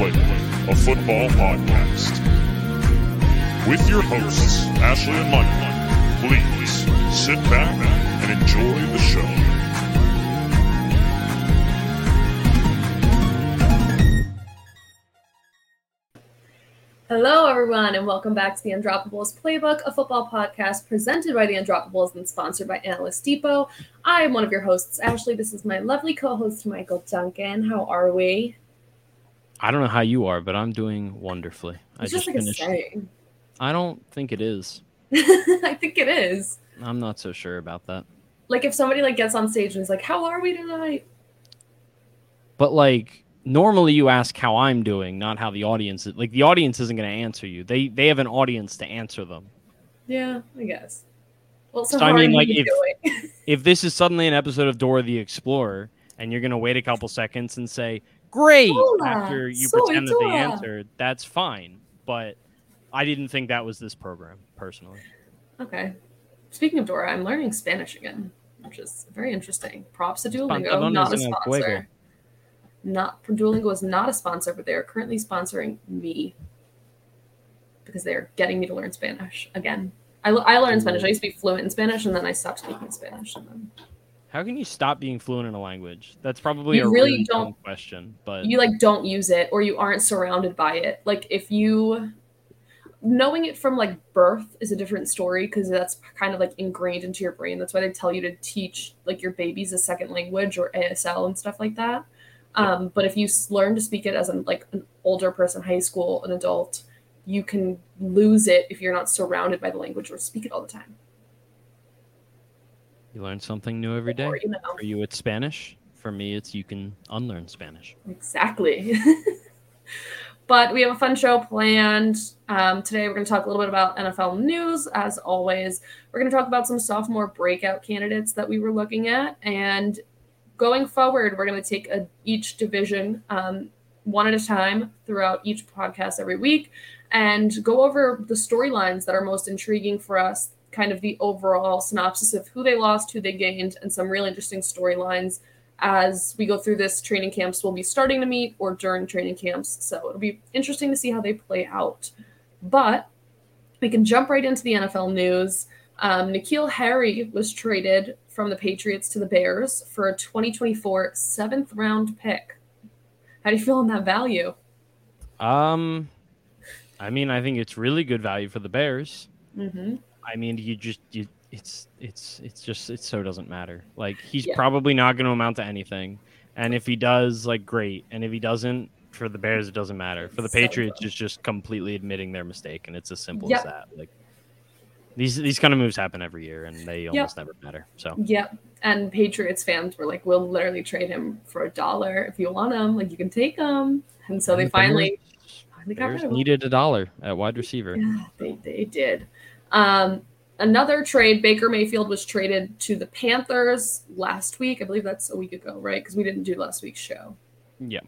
A football podcast. With your hosts, Ashley and Michael, please sit back and enjoy the show. Hello, everyone, and welcome back to the Undroppables Playbook, a football podcast presented by the Undroppables and sponsored by Analyst Depot. I am one of your hosts, Ashley. This is my lovely co host, Michael Duncan. How are we? I don't know how you are, but I'm doing wonderfully. I It's just like a saying. I don't think it is. I think it is. I'm not so sure about that. Like if somebody like gets on stage and is like, "How are we tonight?" But like normally you ask how I'm doing, not how the audience is. Like the audience isn't going to answer you. They they have an audience to answer them. Yeah, I guess. Well, so, So, I mean, are like, you if- doing? If this is suddenly an episode of Dora the Explorer and you're going to wait a couple seconds and say, "Great," after you pretend that they answered, that's fine. But I didn't think that was this program personally. okay. Speaking of Dora, I'm learning Spanish again, which is very interesting. Props to Duolingo, not a sponsor. Not Duolingo is not a sponsor, but they are currently sponsoring me because they are getting me to learn Spanish again. I, I learned Spanish. I used to be fluent in Spanish, and then I stopped speaking Spanish. And then How can you stop being fluent in a language? That's probably You a really really don't- dumb question, but you like don't use it, or you aren't surrounded by it. Like if you knowing it from like birth is a different story because that's kind of like ingrained into your brain. That's why they tell you to teach like your babies a second language or ASL and stuff like that. Um, but if you learn to speak it as an like an older person, high school, an adult, you can lose it if you're not surrounded by the language or speak it all the time. You learn something new every day. Or, you know, For you, it's Spanish. For me, it's you can unlearn Spanish. Exactly. but we have a fun show planned. Um, today, we're going to talk a little bit about NFL news, as always. We're going to talk about some sophomore breakout candidates that we were looking at. And going forward, we're going to take a, each division um, one at a time throughout each podcast every week and go over the storylines that are most intriguing for us, kind of the overall synopsis of who they lost, who they gained, and some really interesting storylines as we go through this training camps we'll be starting to meet or during training camps so it'll be interesting to see how they play out but we can jump right into the nfl news um, N'Keal Harry was traded from the Patriots to the Bears for a 2024 seventh round pick. How do you feel on that value? Um, I mean, I think it's really good value for the Bears. Mm-hmm. I mean, you just you, it's it's it's just it so doesn't matter. Like he's Yeah. probably not going to amount to anything, and if he does, like great, and if he doesn't, for the Bears, it doesn't matter. For the Patriots, it's just completely admitting their mistake, and it's as simple Yep. as that. Like these these kind of moves happen every year, and they almost never matter. So Yep. And Patriots fans were like, "We'll literally trade him for a dollar if you want him. Like you can take him." And so they And finally, finally got Bears rid of him. needed a dollar at wide receiver. Yeah, they, they did. Um, another trade, Baker Mayfield was traded to the Panthers last week. I believe that's a week ago, right? Because we didn't do last week's show. Yeah.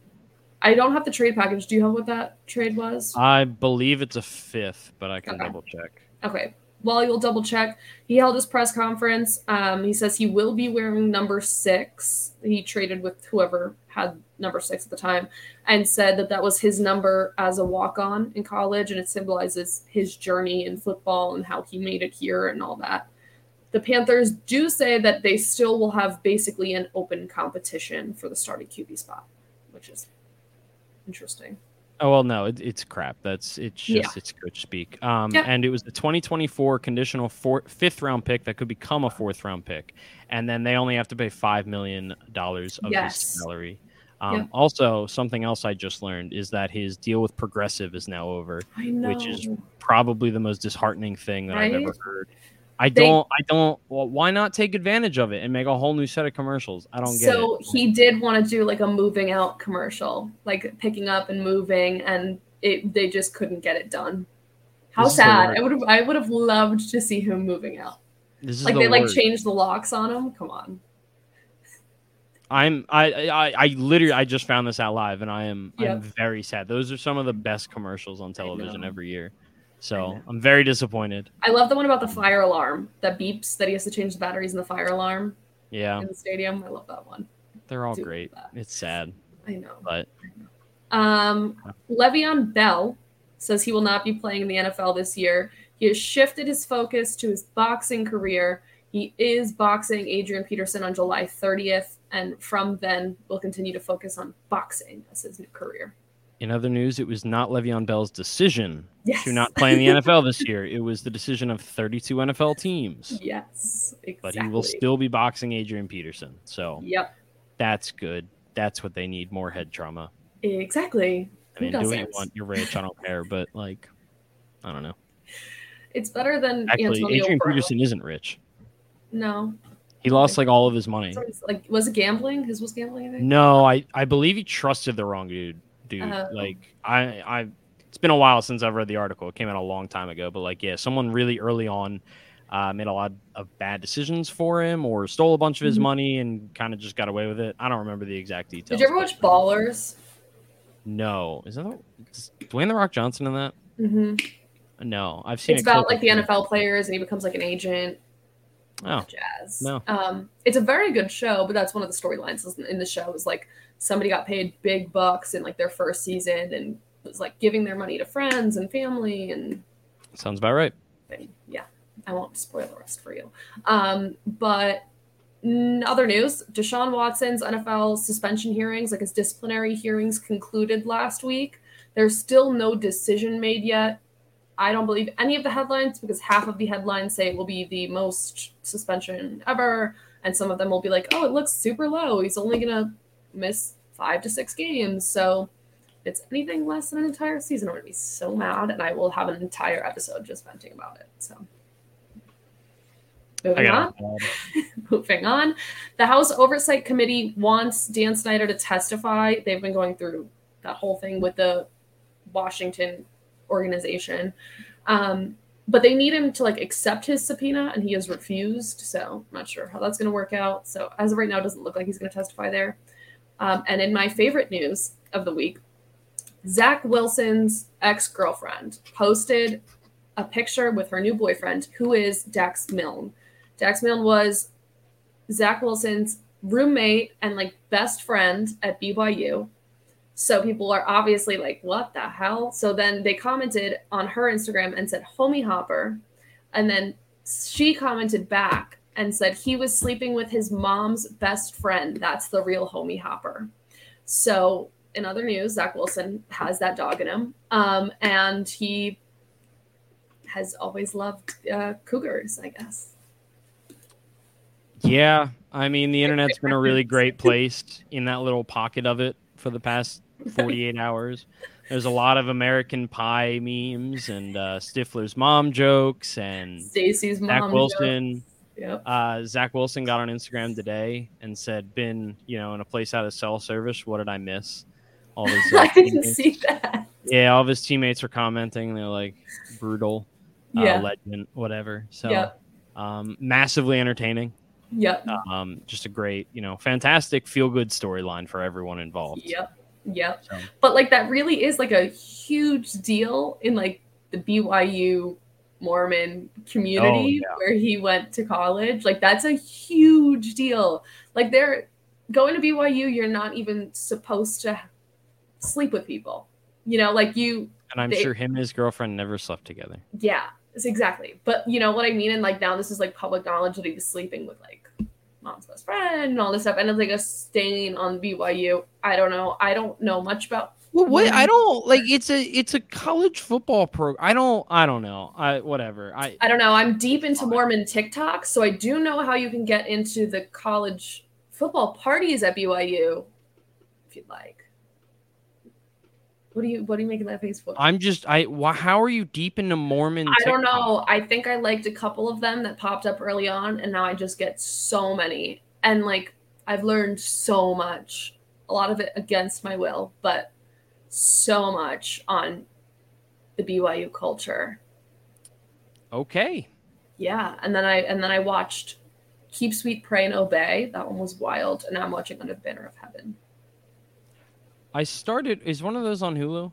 I don't have the trade package. Do you have what that trade was? I believe it's a fifth, but I can Okay. double check. Okay. While you'll double check, he held his press conference. Um, he says he will be wearing number six. He traded with whoever had number six at the time and said that that was his number as a walk on in college and it symbolizes his journey in football and how he made it here and all that. The Panthers do say that they still will have basically an open competition for the starting QB spot, which is interesting. Oh well, no, it, it's crap. That's it's Yeah. just it's coach speak. Um, Yep. and it was the 2024 conditional four, fifth round pick that could become a fourth round pick, and then they only have to pay five million dollars of Yes. his salary. Um, Yep. Also, something else I just learned is that his deal with Progressive is now over. Which is Probably the most disheartening thing that I've ever heard. I don't. I don't. Well, why not take advantage of it and make a whole new set of commercials? I don't get so it. he did want to do like a moving out commercial, like picking up and moving, and it they just couldn't get it done. How This sad! I would have I would have loved to see him moving out. This is Like the they like changed the locks on him. Come on. I'm I, I I literally I just found this out live and I am I'm very sad. Those are some of the best commercials on television every year. I So. I'm very disappointed. I love the one about the fire alarm that beeps that he has to change the batteries in the fire alarm Yeah, in the stadium. I love that one. they're all do great. It's sad, I know. but Um, Le'Veon Bell says he will not be playing in the NFL this year. He has shifted his focus to his boxing career. He is boxing Adrian Peterson on July 30th, and from then will continue to focus on boxing as his new career. In other news, it was not Le'Veon Bell's decision Yes. to not play in the NFL this year. It was the decision of 32 NFL teams. Yes, exactly. But he will still be boxing Adrian Peterson. So Yep, that's good. That's what they need more head trauma. exactly. I mean, do what you want. You're rich. I don't care. But, like, I don't know. It's better than Actually, Antonio Adrian Brown. Peterson isn't rich. No, He lost like all of his money. Like was it gambling? His was gambling. I. No, I, I believe he trusted the wrong dude. Dude, Oh. like I I it's been a while since I've read the article. It came out a long time ago, but like yeah, someone really early on uh, made a lot of bad decisions for him or stole a bunch of his Mhm. money and kind of just got away with it. I don't remember the exact details. Did you ever watch Ballers? No, is that is Dwayne the Rock Johnson in that? Mm-hmm. No, I've seen It's about like the him. NFL players, and he becomes like an agent. Oh, jazz. no. Um, it's a very good show, but that's one of the storylines in the show is like somebody got paid big bucks in like their first season and was like giving their money to friends and family and sounds about right. Yeah, I won't spoil the rest for you. Um, but in other news: Deshaun Watson's NFL suspension hearings, like his disciplinary hearings, concluded last week. There's still no decision made yet. I don't believe any of the headlines because half of the headlines say it will be the most suspension ever, and some of them will be like, "Oh, it looks super low. He's only gonna miss five to six games." So if it's anything less than an entire season, I'm gonna be so mad, and I will have an entire episode just venting about it. So, moving on. Moving on, the House Oversight Committee wants Dan Snyder to testify. They've been going through that whole thing with the Washington organization, um, but they need him to like accept his subpoena, and he has refused. So I'm not sure how that's going to work out. So as of right now, it doesn't look like he's going to testify there. Um, and in my favorite news of the week, Zach Wilson's ex girlfriend posted a picture with her new boyfriend, who is Dax Milne. Dax Milne was Zach Wilson's roommate and like best friend at BYU. So people are obviously like, what the hell? So then they commented on her Instagram and said, homie hopper. And then she commented back and said he was sleeping with his mom's best friend. That's the real homie hopper. So in other news, Zach Wilson has that dog in him. Um, and he has always loved uh, cougars, I guess. Yeah, I mean the internet's been a really great place in that little pocket of it for the past 48 hours. There's a lot of American Pie memes and uh, Stifler's mom jokes and Stacy's mom. Zach. Wilson. Yep. Uh, Zach Wilson got on Instagram today and said, "Been you know in a place out of cell service. What did I miss?" All his, uh, I didn't teammates- see that. Yeah, all of his teammates are commenting. They're like brutal, uh, Yeah. legend, whatever. So, Yep. um, massively entertaining. Yep. Um, just a great, you know, fantastic feel good storyline for everyone involved. Yep. Yep. So, But like that really is like a huge deal in like the BYU Mormon community Oh, yeah. where he went to college. Like that's a huge deal. Like they're going to BYU, you're not even supposed to sleep with people. You know, like you and I'm They- sure him and his girlfriend never slept together. Yeah, exactly. But you know what I mean? And like now this is like public knowledge that he was sleeping with like mom's best friend and all this stuff. And it's like a stain on BYU. I don't know. I don't know much about Well, what. I um, don't like. It's a it's a college football pro. I don't I don't know. I whatever. I I don't know. I'm deep into Mormon TikTok, so I do know how you can get into the college football parties at BYU if you'd like. What do you what are you making that face for? I'm just I. Why, how are you deep into Mormon? I don't know. I think I liked a couple of them that popped up early on, and now I just get so many. And like, I've learned so much. A lot of it against my will, but so much on the BYU culture. Okay. Yeah, and then I and then I watched Keep Sweet, Pray and Obey. That one was wild, and now I'm watching Under the Banner of Heaven. I started. Is one of those on Hulu?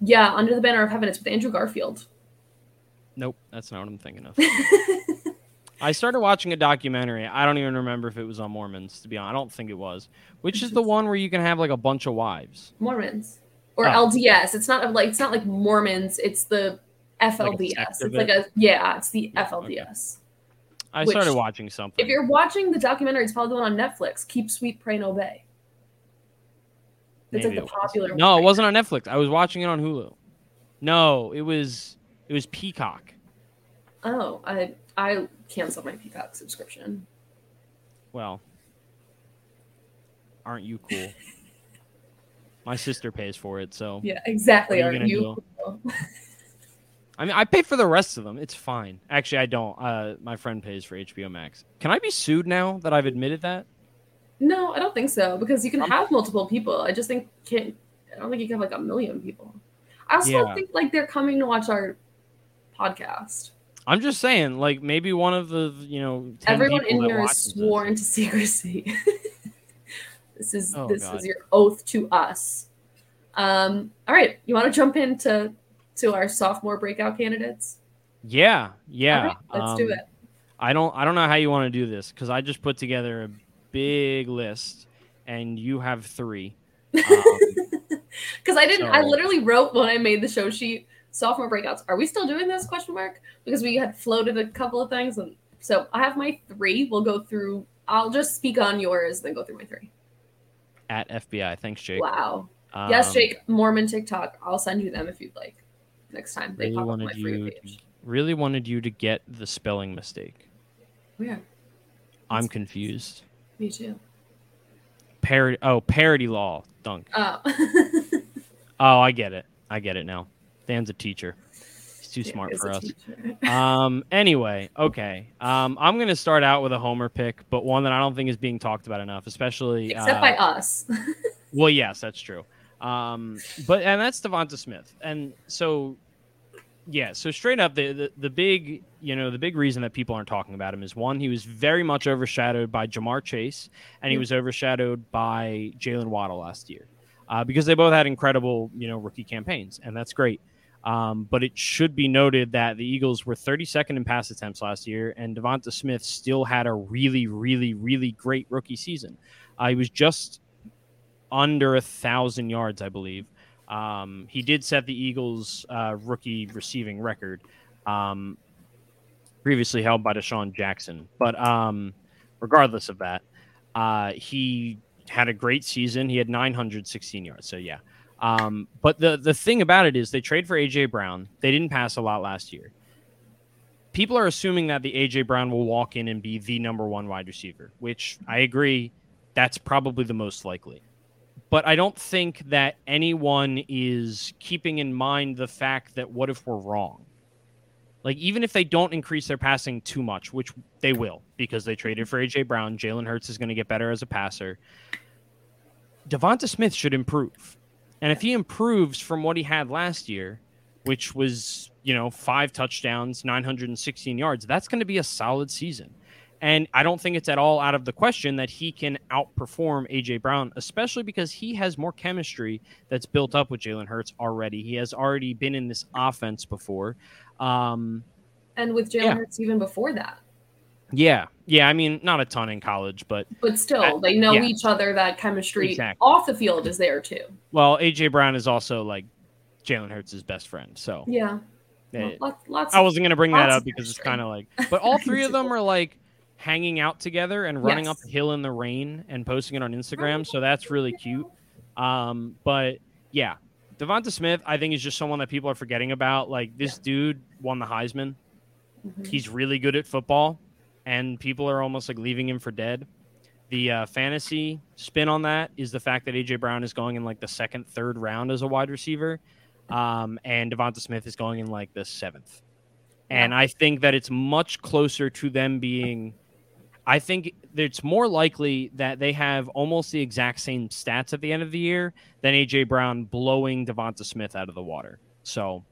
Yeah, Under the Banner of Heaven. It's with Andrew Garfield. Nope, that's not what I'm thinking of. I started watching a documentary. I don't even remember if it was on Mormons. To be honest, I don't think it was. Which is the one where you can have like a bunch of wives? Mormons. Or Oh. LDS. It's not like it's not like Mormons. It's the FLDS. sect it's like a yeah. It's the Yeah, okay. FLDS. I Which- started watching something. If you're watching the documentary, it's probably the one on Netflix. Keep sweet, pray and obey. It's Maybe like the it popular. No, right it wasn't on Netflix. I was watching it on Hulu. No, it was it was Peacock. Oh, I I canceled my Peacock subscription. Well, aren't you cool? My sister pays for it, so Yeah, exactly. Are Are you? I mean, I pay for the rest of them. It's fine. Actually, I don't. Uh, my friend pays for HBO Max. Can I be sued now that I've admitted that? No, I don't think so because you can Um, have multiple people. I just think can't. I don't think you can have like a million people. I also Yeah. think like they're coming to watch our podcast. I'm just saying, like maybe one of the you know 10 Everyone in here is watches this- sworn to secrecy. this is Oh, this God. is your oath to us. Um, all right, you want to jump into to our sophomore breakout candidates? Yeah, yeah. Right, let's do um, it. I don't. I don't know how you want to do this because I just put together a big list, and you have three. Um, Because I didn't. I literally wrote when I made the show sheet sophomore breakouts. Are we still doing this? Question mark. Because we had floated a couple of things, and so I have my three. We'll go through. I'll just speak on yours, then go through my three. At FBI. Thanks, Jake. Wow. yes, Um, Jake. Mormon TikTok. I'll send you them if you'd like. Next time they Really pop up my wanted you. page. Really wanted you to get the spelling mistake. Yeah, I'm confused. me too. Parody. Oh, parody law. Dunk. Oh. Oh, I get it. I get it now. Dan's a teacher. Too Yeah, smart for us. um anyway okay. Um i'm gonna start out with a homer pick but one that i don't think is being talked about enough especially Except uh, by us. well yes that's true. Um but and that's devonta smith. And so yeah so straight up the, the the big you know the big reason that people aren't talking about him is one he was very much overshadowed by jamar chase and he was overshadowed by jalen waddle last year uh, because they both had incredible you know rookie campaigns and that's great um, but it should be noted that the Eagles were 32nd in pass attempts last year, and Devonta Smith still had a really, really, really great rookie season. Uh, he was just under a thousand yards, I believe. Um, he did set the Eagles' uh, rookie receiving record, um, previously held by DeSean Jackson. But um, regardless of that, uh, he had a great season. He had 916 yards. So yeah. Um, but the the thing about it is they trade for AJ Brown. They didn't pass a lot last year. People are assuming that the AJ Brown will walk in and be the number one wide receiver, which I agree. That's probably the most likely. But I don't think that anyone is keeping in mind the fact that what if we're wrong? Like even if they don't increase their passing too much, which they will because they traded for AJ Brown, Jalen Hurts is going to get better as a passer. Devonta Smith should improve. And if he improves from what he had last year, which was, you know, five touchdowns, 916 yards, that's going to be a solid season. And I don't think it's at all out of the question that he can outperform AJ Brown, especially because he has more chemistry that's built up with Jalen Hurts already. He has already been in this offense before. Um, and with Jalen Yeah. Hurts even before that. Yeah, yeah. I mean, not a ton in college, but But still, Uh, they know yeah. each other. That chemistry Exactly. off the field is there too. well, AJ Brown is also like Jalen Hurts' best friend. So Yeah, eh, lots, lots I wasn't going to bring that up because it's kind of like, but all three of them are like hanging out together and running up Yes. a hill in the rain and posting it on Instagram. So that's really cute. Um, but yeah, Devonta Smith, I think is just someone that people are forgetting about. Like this dude won the Heisman. Mhm. He's really good at football, and people are almost like leaving him for dead. The uh, fantasy spin on that is the fact that AJ Brown is going in like the second, third round as a wide receiver, um, and Devonta Smith is going in like the seventh. And I think that it's much closer to them being. I think it's more likely that they have almost the exact same stats at the end of the year than AJ Brown blowing Devonta Smith out of the water. So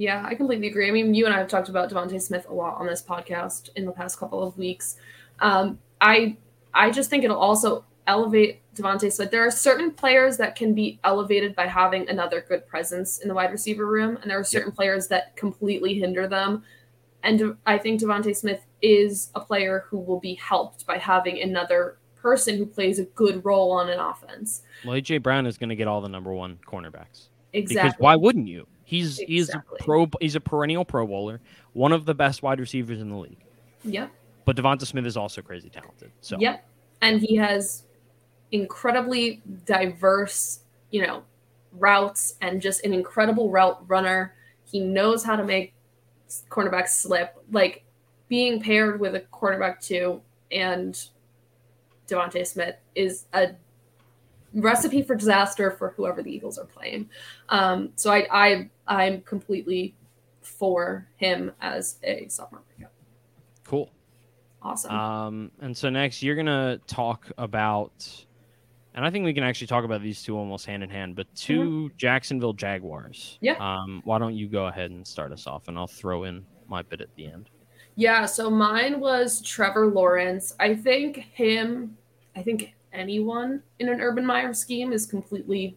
Yeah, I completely agree. I mean, you and I have talked about Devonta Smith a lot on this podcast in the past couple of weeks. Um, I I just think it'll also elevate Devonta Smith. There are certain players that can be elevated by having another good presence in the wide receiver room, and there are certain players that completely hinder them. And I think Devonta Smith is a player who will be helped by having another person who plays a good role on an offense. Well, AJ Brown is going to get all the number one cornerbacks. Exactly. Because why wouldn't you? He's he's a pro. He's a perennial Pro Bowler, one of the best wide receivers in the league. Yep. But Devonta Smith is also crazy talented. So Yep. And he has incredibly diverse, you know, routes and just an incredible route runner. He knows how to make cornerbacks slip. Like being paired with a cornerback too and Devonta Smith is a recipe for disaster for whoever the Eagles are playing. Um, so I, I I'm completely for him as a sophomore pickup. cool. Awesome. Um, and so next you're gonna talk about, and I think we can actually talk about these two almost hand in hand. But 2 Jacksonville Jaguars. Yeah. Um, why don't you go ahead and start us off, and I'll throw in my bit at the end. Yeah, so mine was Trevor Lawrence. I think him, I think anyone in an Urban Meyer scheme is completely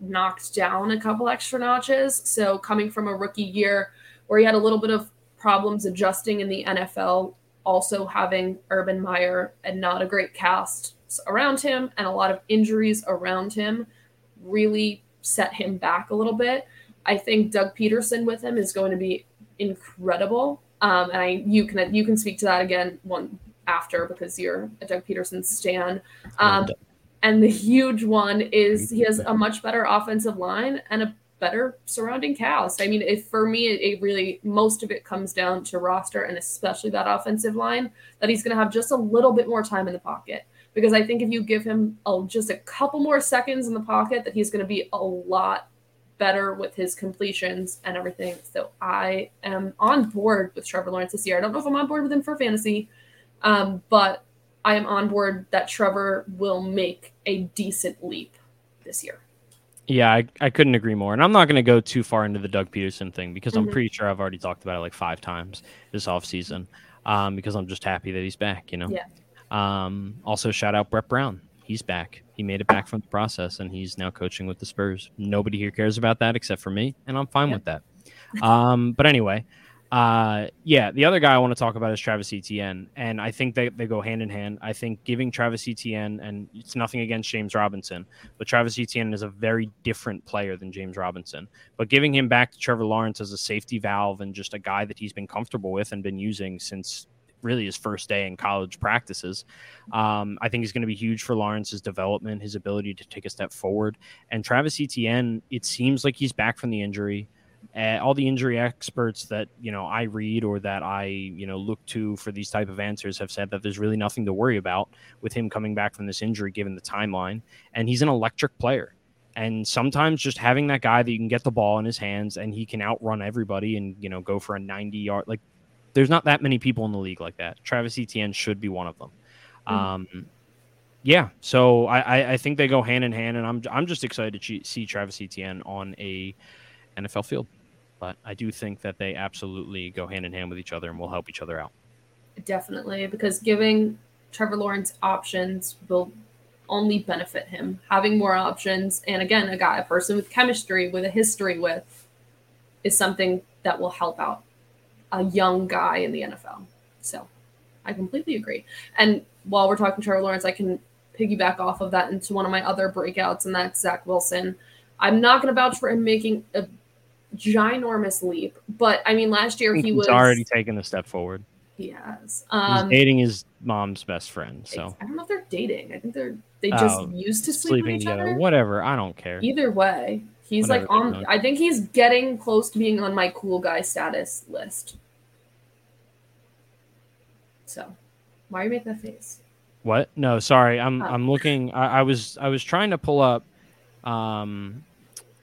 knocked down a couple extra notches. So coming from a rookie year where he had a little bit of problems adjusting in the NFL, also having Urban Meyer and not a great cast around him and a lot of injuries around him really set him back a little bit. I think Doug Pederson with him is going to be incredible. Um, and I you can you can speak to that again one after because you're a Doug Pederson stan. Um, and the huge one is he has a much better offensive line and a better surrounding cast. I mean, if for me, it, it really most of it comes down to roster and especially that offensive line that he's going to have just a little bit more time in the pocket. Because I think if you give him just a couple more seconds in the pocket, that he's going to be a lot better with his completions and everything. So I am on board with Trevor Lawrence this year. I don't know if I'm on board with him for fantasy, um, but I am on board that Trevor will make a decent leap this year. Yeah, I, I couldn't agree more. And I'm not going to go too far into the Doug Pederson thing because I'm Mhm. pretty sure I've already talked about it like five times this offseason um, because I'm just happy that he's back, you know? Yeah. Um, also, shout out Brett Brown. He's back. He made it back from the process and he's now coaching with the Spurs. Nobody here cares about that except for me, and I'm fine Yeah. with that. Um, but anyway, uh, yeah, the other guy I want to talk about is Travis Etienne, and I think they, they go hand in hand. I think giving Travis Etienne, and it's nothing against James Robinson, but Travis Etienne is a very different player than James Robinson. But giving him back to Trevor Lawrence as a safety valve and just a guy that he's been comfortable with and been using since really his first day in college practices, um, I think is going to be huge for Lawrence's development, his ability to take a step forward. And Travis Etienne, it seems like he's back from the injury. Uh, all the injury experts that you know I read or that I you know look to for these type of answers have said that there's really nothing to worry about with him coming back from this injury given the timeline. And he's an electric player. And sometimes just having that guy that you can get the ball in his hands and he can outrun everybody and you know go for a 90 yard like there's not that many people in the league like that. Travis Etienne should be one of them. Mhm. um yeah. So I, I I think they go hand in hand and I'm I'm just excited to see Travis Etienne on a NFL field but I do think that they absolutely go hand in hand with each other and will help each other out. Definitely, because giving Trevor Lawrence options will only benefit him. Having more options, and again, a guy, a person with chemistry, with a history with, is something that will help out a young guy in the NFL. So I completely agree. And while we're talking Trevor Lawrence, I can piggyback off of that into one of my other breakouts, and that's Zach Wilson. I'm not going to vouch for him making a ginormous leap, but I mean, last year he He's was already taken a step forward. He has. He's Um, dating his mom's best friend, so I don't know if they're dating. I think they're they just Oh, used to sleep sleeping with each together. other. Whatever, I don't care. Either way, he's like Whatever on. I think he's getting close to being on my cool guy status list. So, why are you making that face? What? No, sorry. I'm Oh. I'm looking. I, I was I was trying to pull up um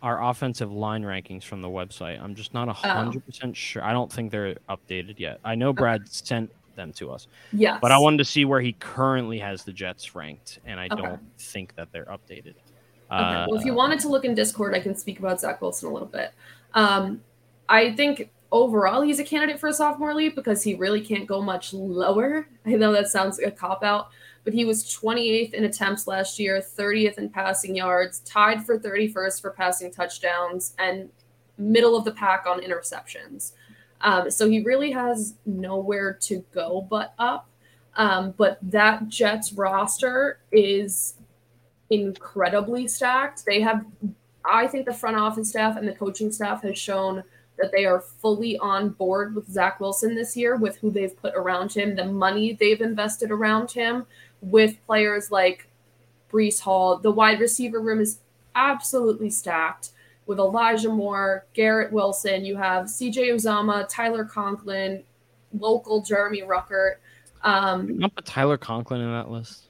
our offensive line rankings from the website. I'm just not a Oh. hundred percent sure. I don't think they're updated yet. I know Brad sent them to us, Yes, but I wanted to see where he currently has the Jets ranked, and I Okay. don't think that they're updated. Okay. well, if you Uh, wanted to look in Discord, I can speak about Zach Wilson a little bit. Um, I think overall he's a candidate for a sophomore leap because he really can't go much lower. I know that sounds like a cop out, but he was 28th in attempts last year, 30th in passing yards, tied for 31st for passing touchdowns, and middle of the pack on interceptions. Um, so he really has nowhere to go but up. Um, but that Jets roster is incredibly stacked. They have, I think, the front office staff and the coaching staff has shown that they are fully on board with Zach Wilson this year, with who they've put around him, the money they've invested around him, with players like Breece Hall. The wide receiver room is absolutely stacked with Elijah Moore, Garrett Wilson. You have CJ Uzomah, Tyler Conklin, local Jeremy Ruckert. Um, Can we not put Tyler Conklin in that list?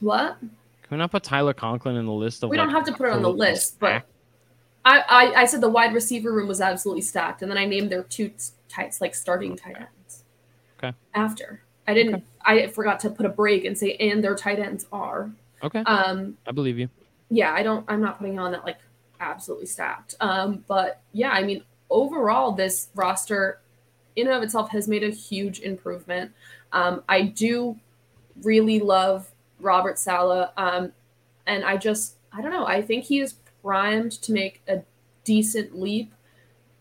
what? Can we not put Tyler Conklin in the list of? We don't have to put it on the list, but? I, I, I said the wide receiver room was absolutely stacked, and then I named their two tights like starting tight ends. Okay. After I didn't, Okay. I forgot to put a break and say, and their tight ends are. okay, Um, I believe you. yeah, I don't. I'm not putting on that like absolutely stacked. Um, but yeah, I mean, overall, this roster in and of itself has made a huge improvement. Um, I do really love Robert Saleh, um, and I just I don't know. I think he is primed to make a decent leap.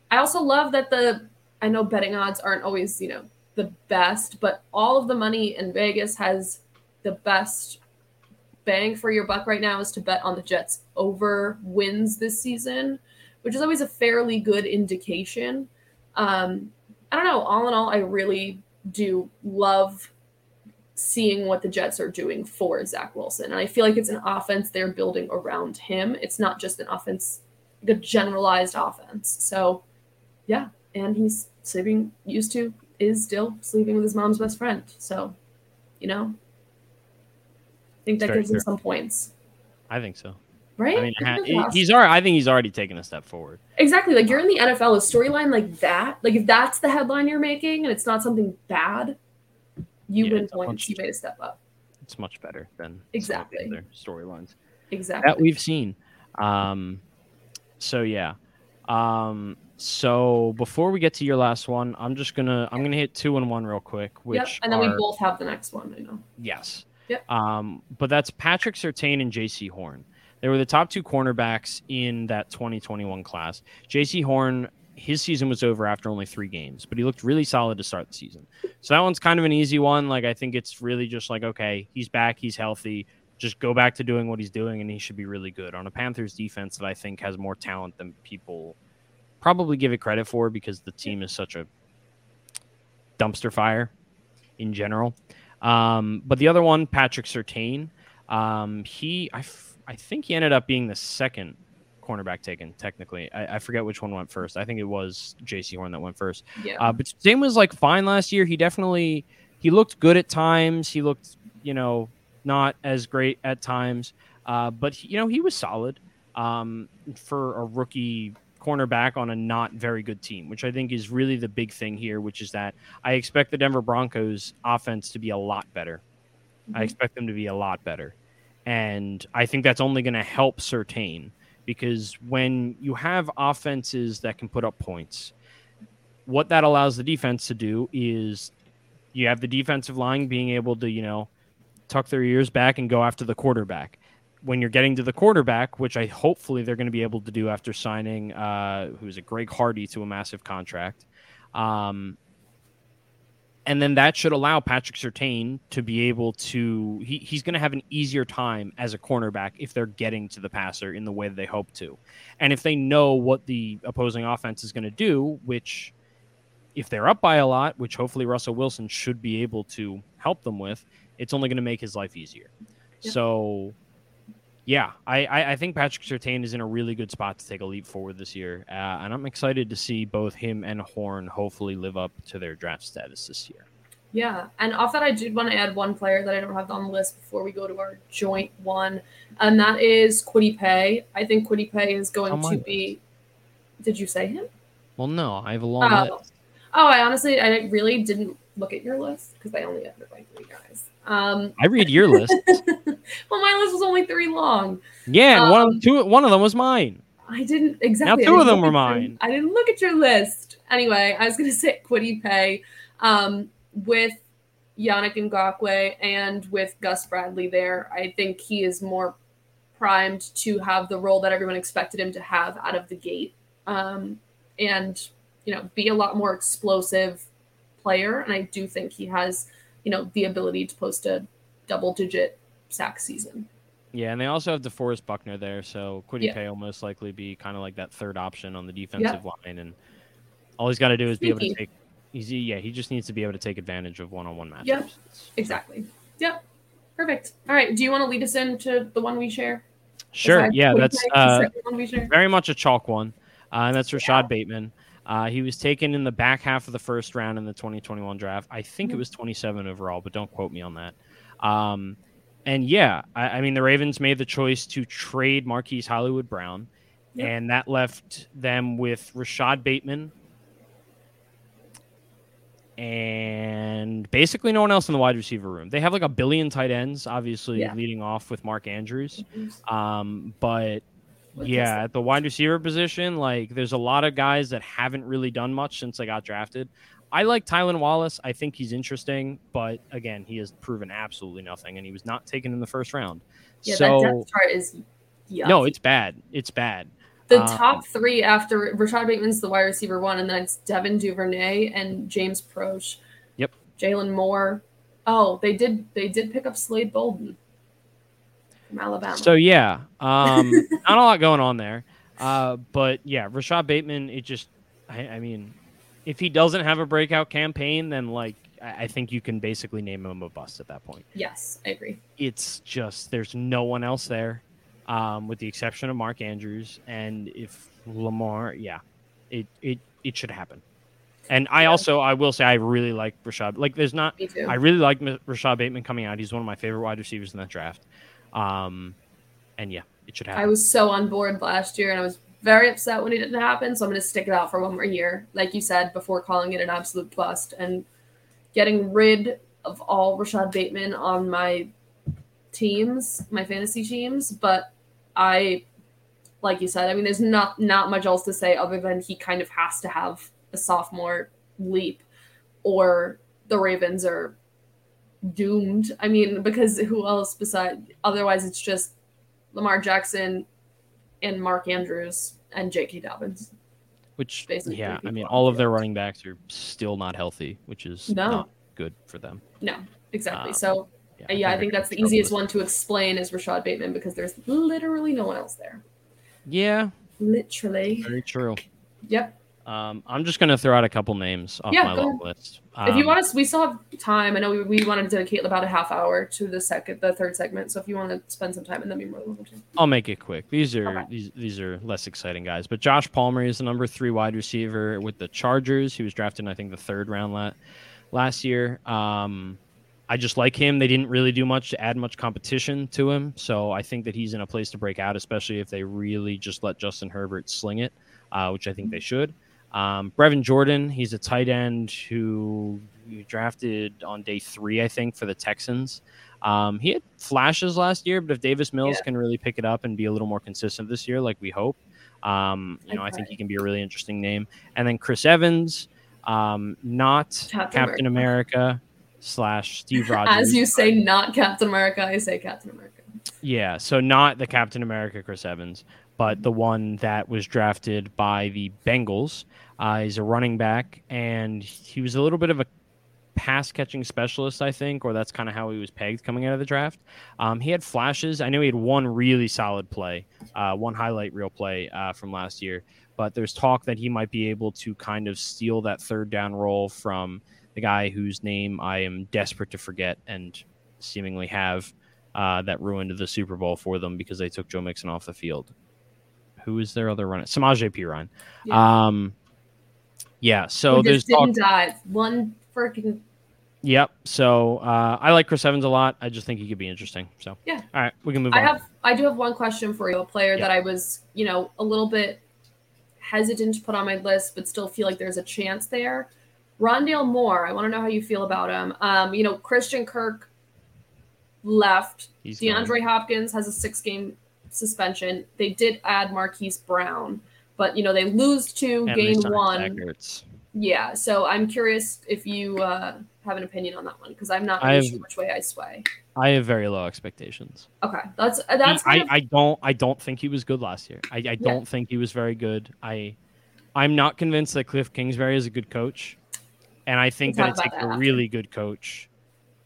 I also love that the I know betting odds aren't always you know the best, but all of the money in Vegas has the best bang for your buck right now is to bet on the Jets over wins this season, which is always a fairly good indication. Um, I don't know. All in all, I really do love seeing what the Jets are doing for Zach Wilson. And I feel like it's an offense they're building around him. It's not just an offense, like a generalized offense. So, yeah. And he's sleeping, used to, is still sleeping with his mom's best friend. So, you know, I think that Very gives him some points. I think so. Right? I mean, Look ha- at he- us. he's already. I think he's already taken a step forward. Exactly. Like you're in the NFL, a storyline like that, like if that's the headline you're making and it's not something bad, you Yeah, win points. You made a step up. It's much better than some of the Exactly. other storylines. Exactly. that we've seen. Um, so yeah. Um, so before we get to your last one, I'm just gonna I'm gonna hit two and one real quick. Which yep. And then we both have the next one, I know. Yes. Yep. Um, but that's Patrick Surtain and Jaycee Horn. They were the top two cornerbacks in that 2021 class. Jaycee Horn, his season was over after only three games, but he looked really solid to start the season. So that one's kind of an easy one. Like I think it's really just like okay, he's back, he's healthy. Just go back to doing what he's doing, and he should be really good on a Panthers defense that I think has more talent than people probably give it credit for because the team is such a dumpster fire in general. Um, but the other one, Patrick Surtain, um, he I, f- I think he ended up being the second cornerback taken. Technically, I, I forget which one went first. I think it was Jaycee Horn that went first. Yeah. Uh, but Surtain was like fine last year. He definitely he looked good at times. He looked you know not as great at times. Uh, but he, you know he was solid um, for a rookie cornerback on a not very good team, which I think is really the big thing here. Which is that I expect the Denver Broncos offense to be a lot better. I Mhm. expect them to be a lot better. And I think that's only going to help Surtain because when you have offenses that can put up points, what that allows the defense to do is you have the defensive line being able to, you know, tuck their ears back and go after the quarterback. When you're getting to the quarterback, which I hopefully they're going to be able to do after signing, uh, who's a Greg Hardy to a massive contract, um, and then that should allow Patrick Surtain to be able to. He, he's going to have an easier time as a cornerback if they're getting to the passer in the way that they hope to, and if they know what the opposing offense is going to do, which if they're up by a lot, which hopefully Russell Wilson should be able to help them with, it's only going to make his life easier. Yeah. So, yeah, I, I, I think Patrick Surtain is in a really good spot to take a leap forward this year, uh, and I'm excited to see both him and Horn hopefully live up to their draft status this year. Yeah, and off that, I did want to add one player that I don't have on the list before we go to our joint one, and that is Kwity Paye. I think Kwity Paye is going to list. be. Did you say him? Well, no, I have a long Oh. list. Oh, I honestly, I really didn't look at your list because I only have by three guys. Um, I read your list. well, my list was only three long. Yeah, and one Um, of two, one of them was mine. I didn't exactly. I two of them were at your- mine. I didn't look at your list. Anyway, I was gonna say Kwity Paye um, with Yannick Ngakoue and with Gus Bradley there. I think he is more primed to have the role that everyone expected him to have out of the gate, um, and you know, be a lot more explosive player. And I do think he has you know, the ability to post a double digit sack season. Yeah, and they also have DeForest Buckner there, so Kwity Yeah. Paye will most likely be kind of like that third option on the defensive line, and all he's got to do is be able to take. He's, yeah, he just needs to be able to take advantage of one-on-one matchups. Yep. Exactly. Yep. Perfect. All right. Do you want to lead us into the one we share? Sure. Besides Yeah, that's uh, one we share? very much a chalk one, uh, and that's Rashod Bateman. Uh, he was taken in the back half of the first round in the 2021 draft. I think it Mhm. was 27 overall, but don't quote me on that. Um, and yeah, I, I mean, the Ravens made the choice to trade Marquise Hollywood Brown, Yep. and that left them with Rashod Bateman and basically no one else in the wide receiver room. They have like a billion tight ends, obviously Yeah. leading off with Mark Andrews. Um, but yeah, at the wide receiver position, like there's a lot of guys that haven't really done much since they got drafted. I like Tylan Wallace. I think he's interesting, but again, he has proven absolutely nothing, and he was not taken in the first round. Yeah, so that depth chart is yucky. no, it's bad. It's bad. the um, top three after Rashod Bateman's the wide receiver one, and then it's Devin Duvernay and James Proche. Yep. Jalen Moore. Oh, they did they did pick up Slade Bolden from Alabama. So yeah, um, not a lot going on there. Uh, but yeah, Rashod Bateman. It just, I, I mean, if he doesn't have a breakout campaign, then like I, I think you can basically name him a bust at that point. yes, I agree. It's just there's no one else there, um, with the exception of Mark Andrews, and if Lamar, yeah, it it it should happen. And I Yeah. also I will say I really like Rashod. Like, there's not. I really like Rashod Bateman coming out. He's one of my favorite wide receivers in that draft. Um, and yeah, it should happen. I was so on board last year, and I was very upset when it didn't happen. So I'm going to stick it out for one more year, like you said before, calling it an absolute bust and getting rid of all Rashod Bateman on my teams, my fantasy teams. But I, like you said, I mean, there's not not much else to say other than he kind of has to have a sophomore leap, or the Ravens are doomed. I mean, because who else beside? Otherwise, it's just Lamar Jackson and Mark Andrews and J.K. Dobbins. which basically yeah, I mean, all of their running backs are still not healthy, which is No. not good for them. No, exactly. Um, so Yeah, yeah, I they're think that's the easiest one to explain is Rashod Bateman because there's literally no one else there. Yeah, Literally. very true. Yep. Um, I'm just gonna throw out a couple names off Yeah, my long list. if you Um, want us, we still have time. I know we, we wanted to dedicate about a half hour to the second, the third segment. So if you want to spend some time, and then be more than welcome to. I'll make it quick. These are Okay. these these are less exciting guys. But Josh Palmer is the number three wide receiver with the Chargers. He was drafted, in, I think, the third round la- last year. Um, I just like him. They didn't really do much to add much competition to him, so I think that he's in a place to break out, especially if they really just let Justin Herbert sling it, uh, which I think they should. Um, Brevin Jordan, he's a tight end who you drafted on day three, I think, for the Texans. Um, he had flashes last year, but if Davis Mills Yeah. can really pick it up and be a little more consistent this year, like we hope, um, you know, I think he can be a really interesting name. And then Chris Evans, um, not Captain Captain, America. slash Steve Rogers. As you say, not Captain America, I say Captain America. Yeah, so not the Captain America Chris Evans, but the one that was drafted by the Bengals. Uh, he's a running back, and he was a little bit of a pass catching specialist, I think, or that's kind of how he was pegged coming out of the draft. Um, he had flashes. I know he had one really solid play, uh, one highlight reel play uh, from last year, but there's talk that he might be able to kind of steal that third down role from the guy whose name I am desperate to forget and seemingly have uh, that ruined the Super Bowl for them because they took Joe Mixon off the field. Who is their other runner? Samaje Perine. Yeah. Um, yeah. So there's didn't die. One freaking Yep. So uh, I like Chris Evans a lot. I just think he could be interesting. So Yeah. All right, we can move I on. have I do have one question for you, a player Yeah. that I was, you know, a little bit hesitant to put on my list, but still feel like there's a chance there. Rondale Moore, I want to know how you feel about him. Um, you know, Christian Kirk left. He's DeAndre gone. Hopkins has a six game suspension. They did add Marquise Brown, but you know, they lose two, And gain one. Yeah, so I'm curious if you uh, have an opinion on that one because I'm not really sure which way I sway. I have very low expectations. Okay, that's uh, that's I, kind of, I I, don't I don't think he was good last year. I, I don't think he was very good. I I'm not convinced that Cliff Kingsbury is a good coach, and I think that it takes about a after. really good coach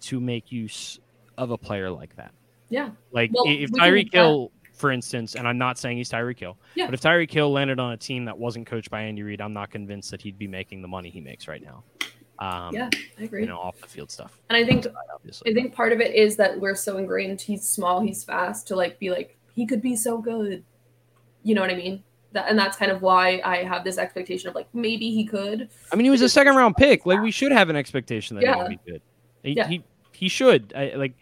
to make use of a player like that. Yeah. Like Well, if Tyreek Hill, for instance, and I'm not saying he's Tyreek Hill, Yeah. but if Tyreek Hill landed on a team that wasn't coached by Andy Reid, I'm not convinced that he'd be making the money he makes right now. Um, Yeah, I agree. you know, off the field stuff, and I think. I think part of it is that we're so ingrained. He's small, he's fast. To like be like he could be so good. You know what I mean? That and that's kind of why I have this expectation of like maybe he could. I mean, he was a second round pick. Like we should have an expectation that he would be good. He, Yeah. he he should. I, like,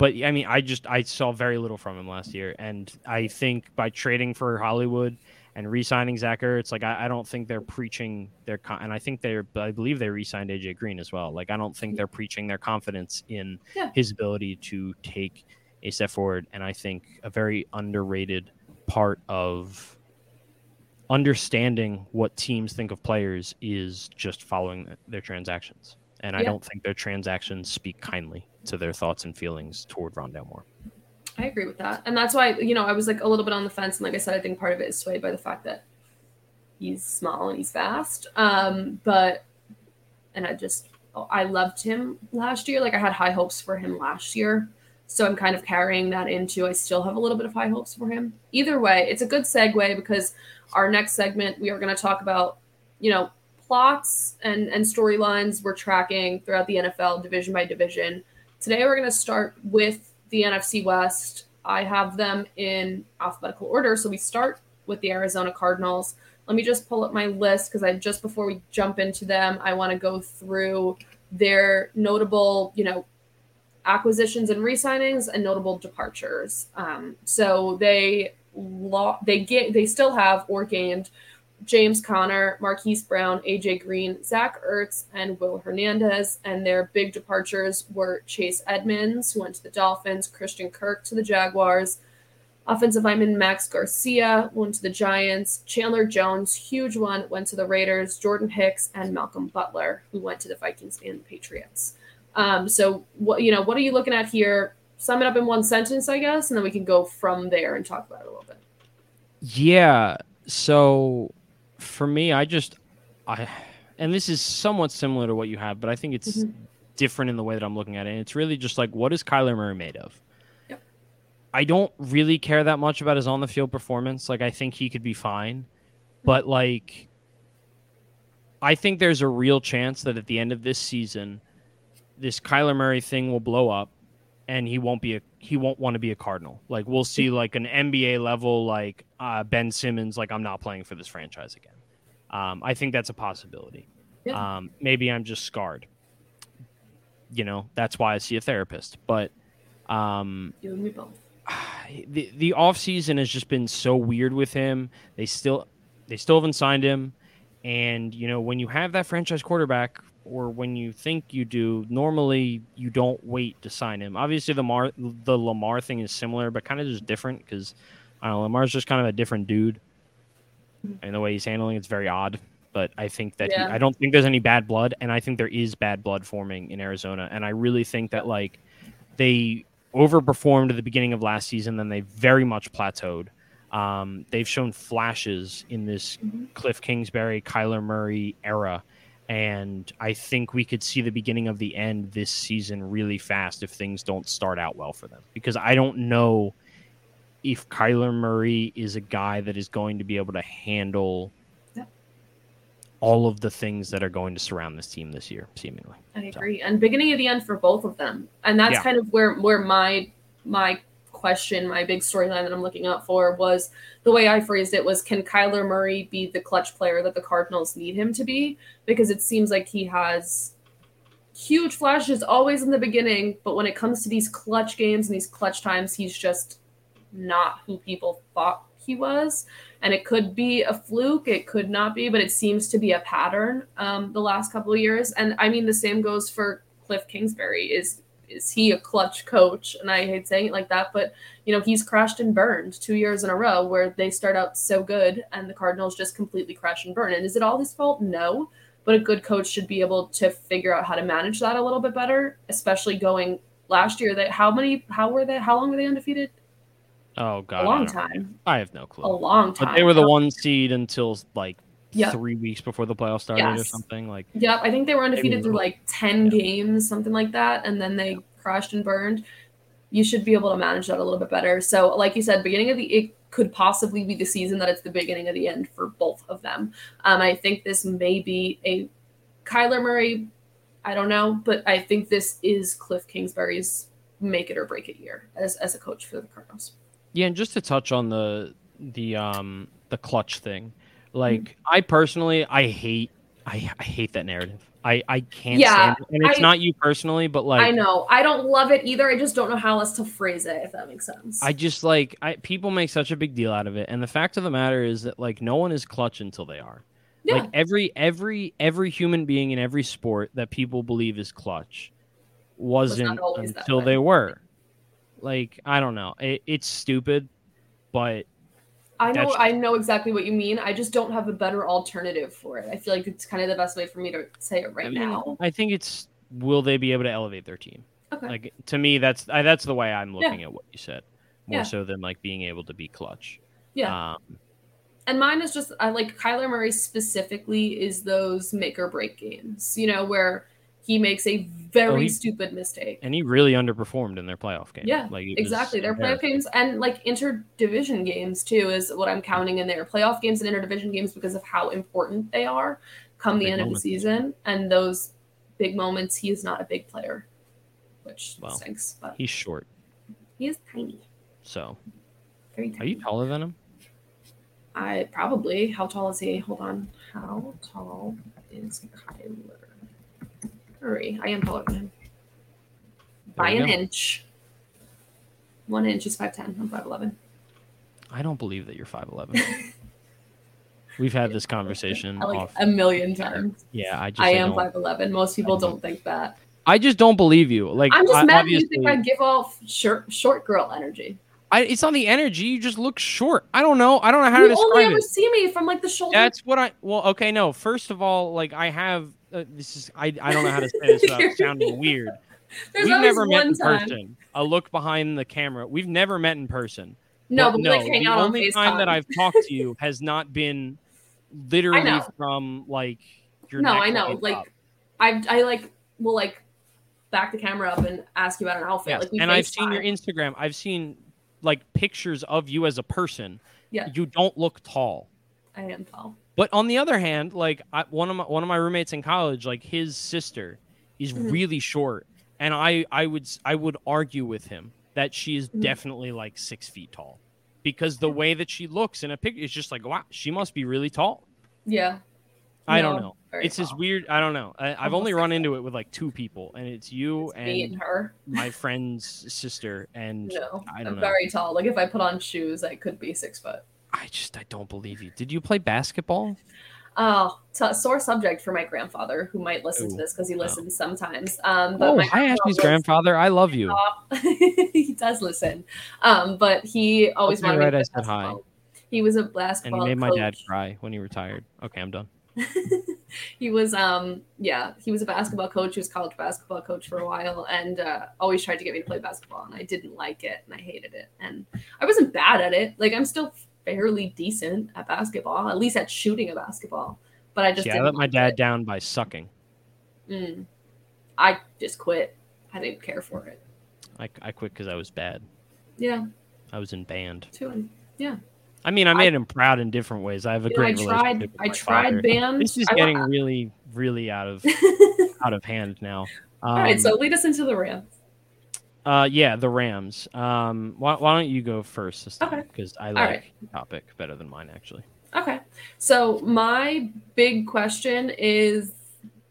but I mean, I just I saw very little from him last year, and I think by trading for Hollywood and re-signing Zach Ertz, like I, I don't think they're preaching their con- and I think they're I believe they re-signed AJ Green as well. Like I don't think they're preaching their confidence in Yeah. his ability to take a step forward, and I think a very underrated part of understanding what teams think of players is just following their transactions. And I don't think their transactions speak kindly to their thoughts and feelings toward Rondale Moore. I agree with that, and that's why you know I was like a little bit on the fence. And like I said, I think part of it is swayed by the fact that he's small and he's fast. Um, but and I just I loved him last year. Like I had high hopes for him last year. So I'm kind of carrying that into I still have a little bit of high hopes for him. Either way, it's a good segue because our next segment we are going to talk about, you know, plots and and storylines we're tracking throughout the NFL division by division. Today we're going to start with the NFC West. I have them in alphabetical order, so we start with the Arizona Cardinals. Let me just pull up my list because I just before we jump into them, I want to go through their notable, you know, acquisitions and re-signings and notable departures. Um, so they lo- they get they still have or gained James Conner, Marquise Brown, AJ Green, Zach Ertz, and Will Hernandez. And their big departures were Chase Edmonds, who went to the Dolphins, Christian Kirk to the Jaguars, offensive lineman Max Garcia went to the Giants, Chandler Jones, huge one, went to the Raiders, Jordan Hicks, and Malcolm Butler, who went to the Vikings and the Patriots. Um, so what you know, what are you looking at here? Sum it up in one sentence, I guess, and then we can go from there and talk about it a little bit. Yeah. So for me, I just I and this is somewhat similar to what you have, but I think it's Mhm. different in the way that I'm looking at it. And it's really just like what is Kyler Murray made of? Yep. I don't really care that much about his on the field performance. Like I think he could be fine. But like I think there's a real chance that at the end of this season this Kyler Murray thing will blow up and he won't be a he won't want to be a Cardinal. Like we'll see like an NBA level like uh, Ben Simmons like I'm not playing for this franchise again. Um, I think that's a possibility. Yeah. Um, maybe I'm just scarred. You know, that's why I see a therapist. But um, You and me both. the the off season has just been so weird with him. They still they still haven't signed him, and you know when you have that franchise quarterback, or when you think you do, normally you don't wait to sign him. Obviously, the Mar the Lamar thing is similar, but kind of just different because I don't know. Lamar's just kind of a different dude, and the way he's handling it's very odd. But I think that Yeah. he, I don't think there's any bad blood, and I think there is bad blood forming in Arizona, and I really think that like they overperformed at the beginning of last season, then they very much plateaued. Um, they've shown flashes in this Mhm. Cliff Kingsbury, Kyler Murray era, and I think we could see the beginning of the end this season really fast if things don't start out well for them. Because I don't know if Kyler Murray is a guy that is going to be able to handle Yeah. all of the things that are going to surround this team this year, seemingly. I agree. And beginning of the end for both of them. And that's Yeah. kind of where where my my question, my big storyline that I'm looking out for was the way I phrased it was can Kyler Murray be the clutch player that the Cardinals need him to be? Because it seems like he has huge flashes always in the beginning, but when it comes to these clutch games and these clutch times, he's just not who people thought he was. And it could be a fluke, it could not be, but it seems to be a pattern um, the last couple of years. And I mean, the same goes for Cliff Kingsbury. Is is he a clutch coach? And I hate saying it like that, but you know, he's crashed and burned two years in a row where they start out so good and the Cardinals just completely crash and burn. And is it all his fault? No. But a good coach should be able to figure out how to manage that a little bit better, especially going last year. That how many? How were they? How long were they undefeated? Oh God, a long I time. I have no clue. A long time. But they were the one seed until like Yeah. three weeks before the playoffs started or something. Like Yep, I think they were undefeated through like 10 yeah. games, something like that. And then they crashed and burned, you should be able to manage that a little bit better. So, like you said, beginning of the it could possibly be the season that it's the beginning of the end for both of them. Um, I think this may be a Kyler Murray. I don't know, but I think this is Cliff Kingsbury's make it or break it year as as a coach for the Cardinals. Yeah, and just to touch on the the um the clutch thing, like mm-hmm. I personally I hate I, I hate that narrative. I I can't yeah, stand it. And it's I, not you personally, but like I know. I don't love it either. I just don't know how else to phrase it if that makes sense. I just like I people make such a big deal out of it. And the fact of the matter is that like no one is clutch until they are. Yeah. Like every every every human being in every sport that people believe is clutch wasn't until they were. Like I don't know. It, it's stupid, but I know I know exactly what you mean. I just don't have a better alternative for it. I feel like it's kind of the best way for me to say it right I mean, now. I think it's will they be able to elevate their team? Okay. Like to me, that's I, that's the way I'm looking yeah. at what you said, more yeah. so than like being able to be clutch. Yeah. Um, and mine is just I like Kyler Murray specifically is those make or break games. You know where he makes a very oh, he, stupid mistake. And he really underperformed in their playoff game. Yeah, like exactly. Their playoff games and like interdivision games too is what I'm counting in there. Playoff games and interdivision games because of how important they are come the end of the season. And those big moments, he is not a big player, which well, stinks. But he's short. He is tiny. So, very tiny. Are you taller than him? I probably. How tall is he? Hold on. How tall is Kyler? Hurry. I am taller than him. By an go. inch. One inch is 5'10. I'm 5'11. I don't believe that you're 5'11. We've had this conversation like off. a million times. Yeah, I just I am 5'11. Most people don't. think that. I just don't believe you. Like I'm just mad you think I give off short short girl energy. I, it's not the energy. You just look short. I don't know. I don't know how you to describe it. You only ever see me from like the shoulder. That's what I. Well, okay, no. First of all, like I have uh, this is I, I don't know how to say this without sounding weird. There's We've never met in time. person. A look behind the camera. We've never met in person. No, but, but no, like the only time that I've talked to you has not been literally from like your. No, I know. Like, I I like will like back the camera up and ask you about an outfit. Yes. Like, and I've seen your Instagram. I've seen like pictures of you as a person. Yeah, you don't look tall. I am tall. But on the other hand, like I, one of my one of my roommates in college, like his sister is mm-hmm. really short, and I I would I would argue with him that she is mm-hmm. definitely like six feet tall, because the way that she looks in a picture is just like wow, she must be really tall. Yeah. I no, don't know. It's tall. this weird. I don't know. I, have only run into it with like two people, and it's you it's and, and, her, my friend's sister, and no, I know. Very tall. Like if I put on shoes, I could be six foot. I just I don't believe you. Did you play basketball? Oh, t- sore subject for my grandfather, who might listen Ooh, to this because he listens oh. sometimes. Um, but oh, hi, Ashley's grandfather. I love you. he does listen, um, but he always wanted right, to. I said hi. He was a basketball. And he made coach. my dad cry when he retired. Okay, I'm done. he was, um, yeah, he was a basketball coach. He was college basketball coach for a while, and uh, always tried to get me to play basketball, and I didn't like it, and I hated it, and I wasn't bad at it. Like I'm still fairly decent at basketball, at least at shooting a basketball. But I just yeah, I let my dad it. down by sucking. Mm. I just quit. I didn't care for it. I, I quit because I was bad. Yeah. I was in band. Too. Yeah. I mean, I made I, him proud in different ways. I have a great I tried, I tried father. band. This is getting really, really out of out of hand now. Um, All right, so um, lead us into the Rams. Uh, yeah, the Rams. Um, why, why don't you go first this time? Okay. Because I like right. the topic better than mine, actually. Okay. So my big question is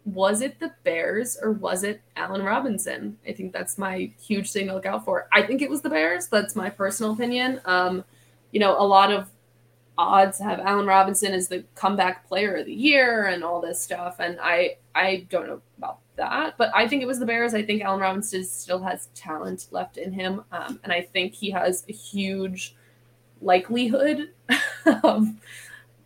was it the Bears or was it Allen Robinson? I think that's my huge thing to look out for. I think it was the Bears. That's my personal opinion. Um, you know, a lot of odds have Allen Robinson as the comeback player of the year and all this stuff. And I I don't know about that. But I think it was the Bears. I think Allen Robinson still has talent left in him. Um, and I think he has a huge likelihood of,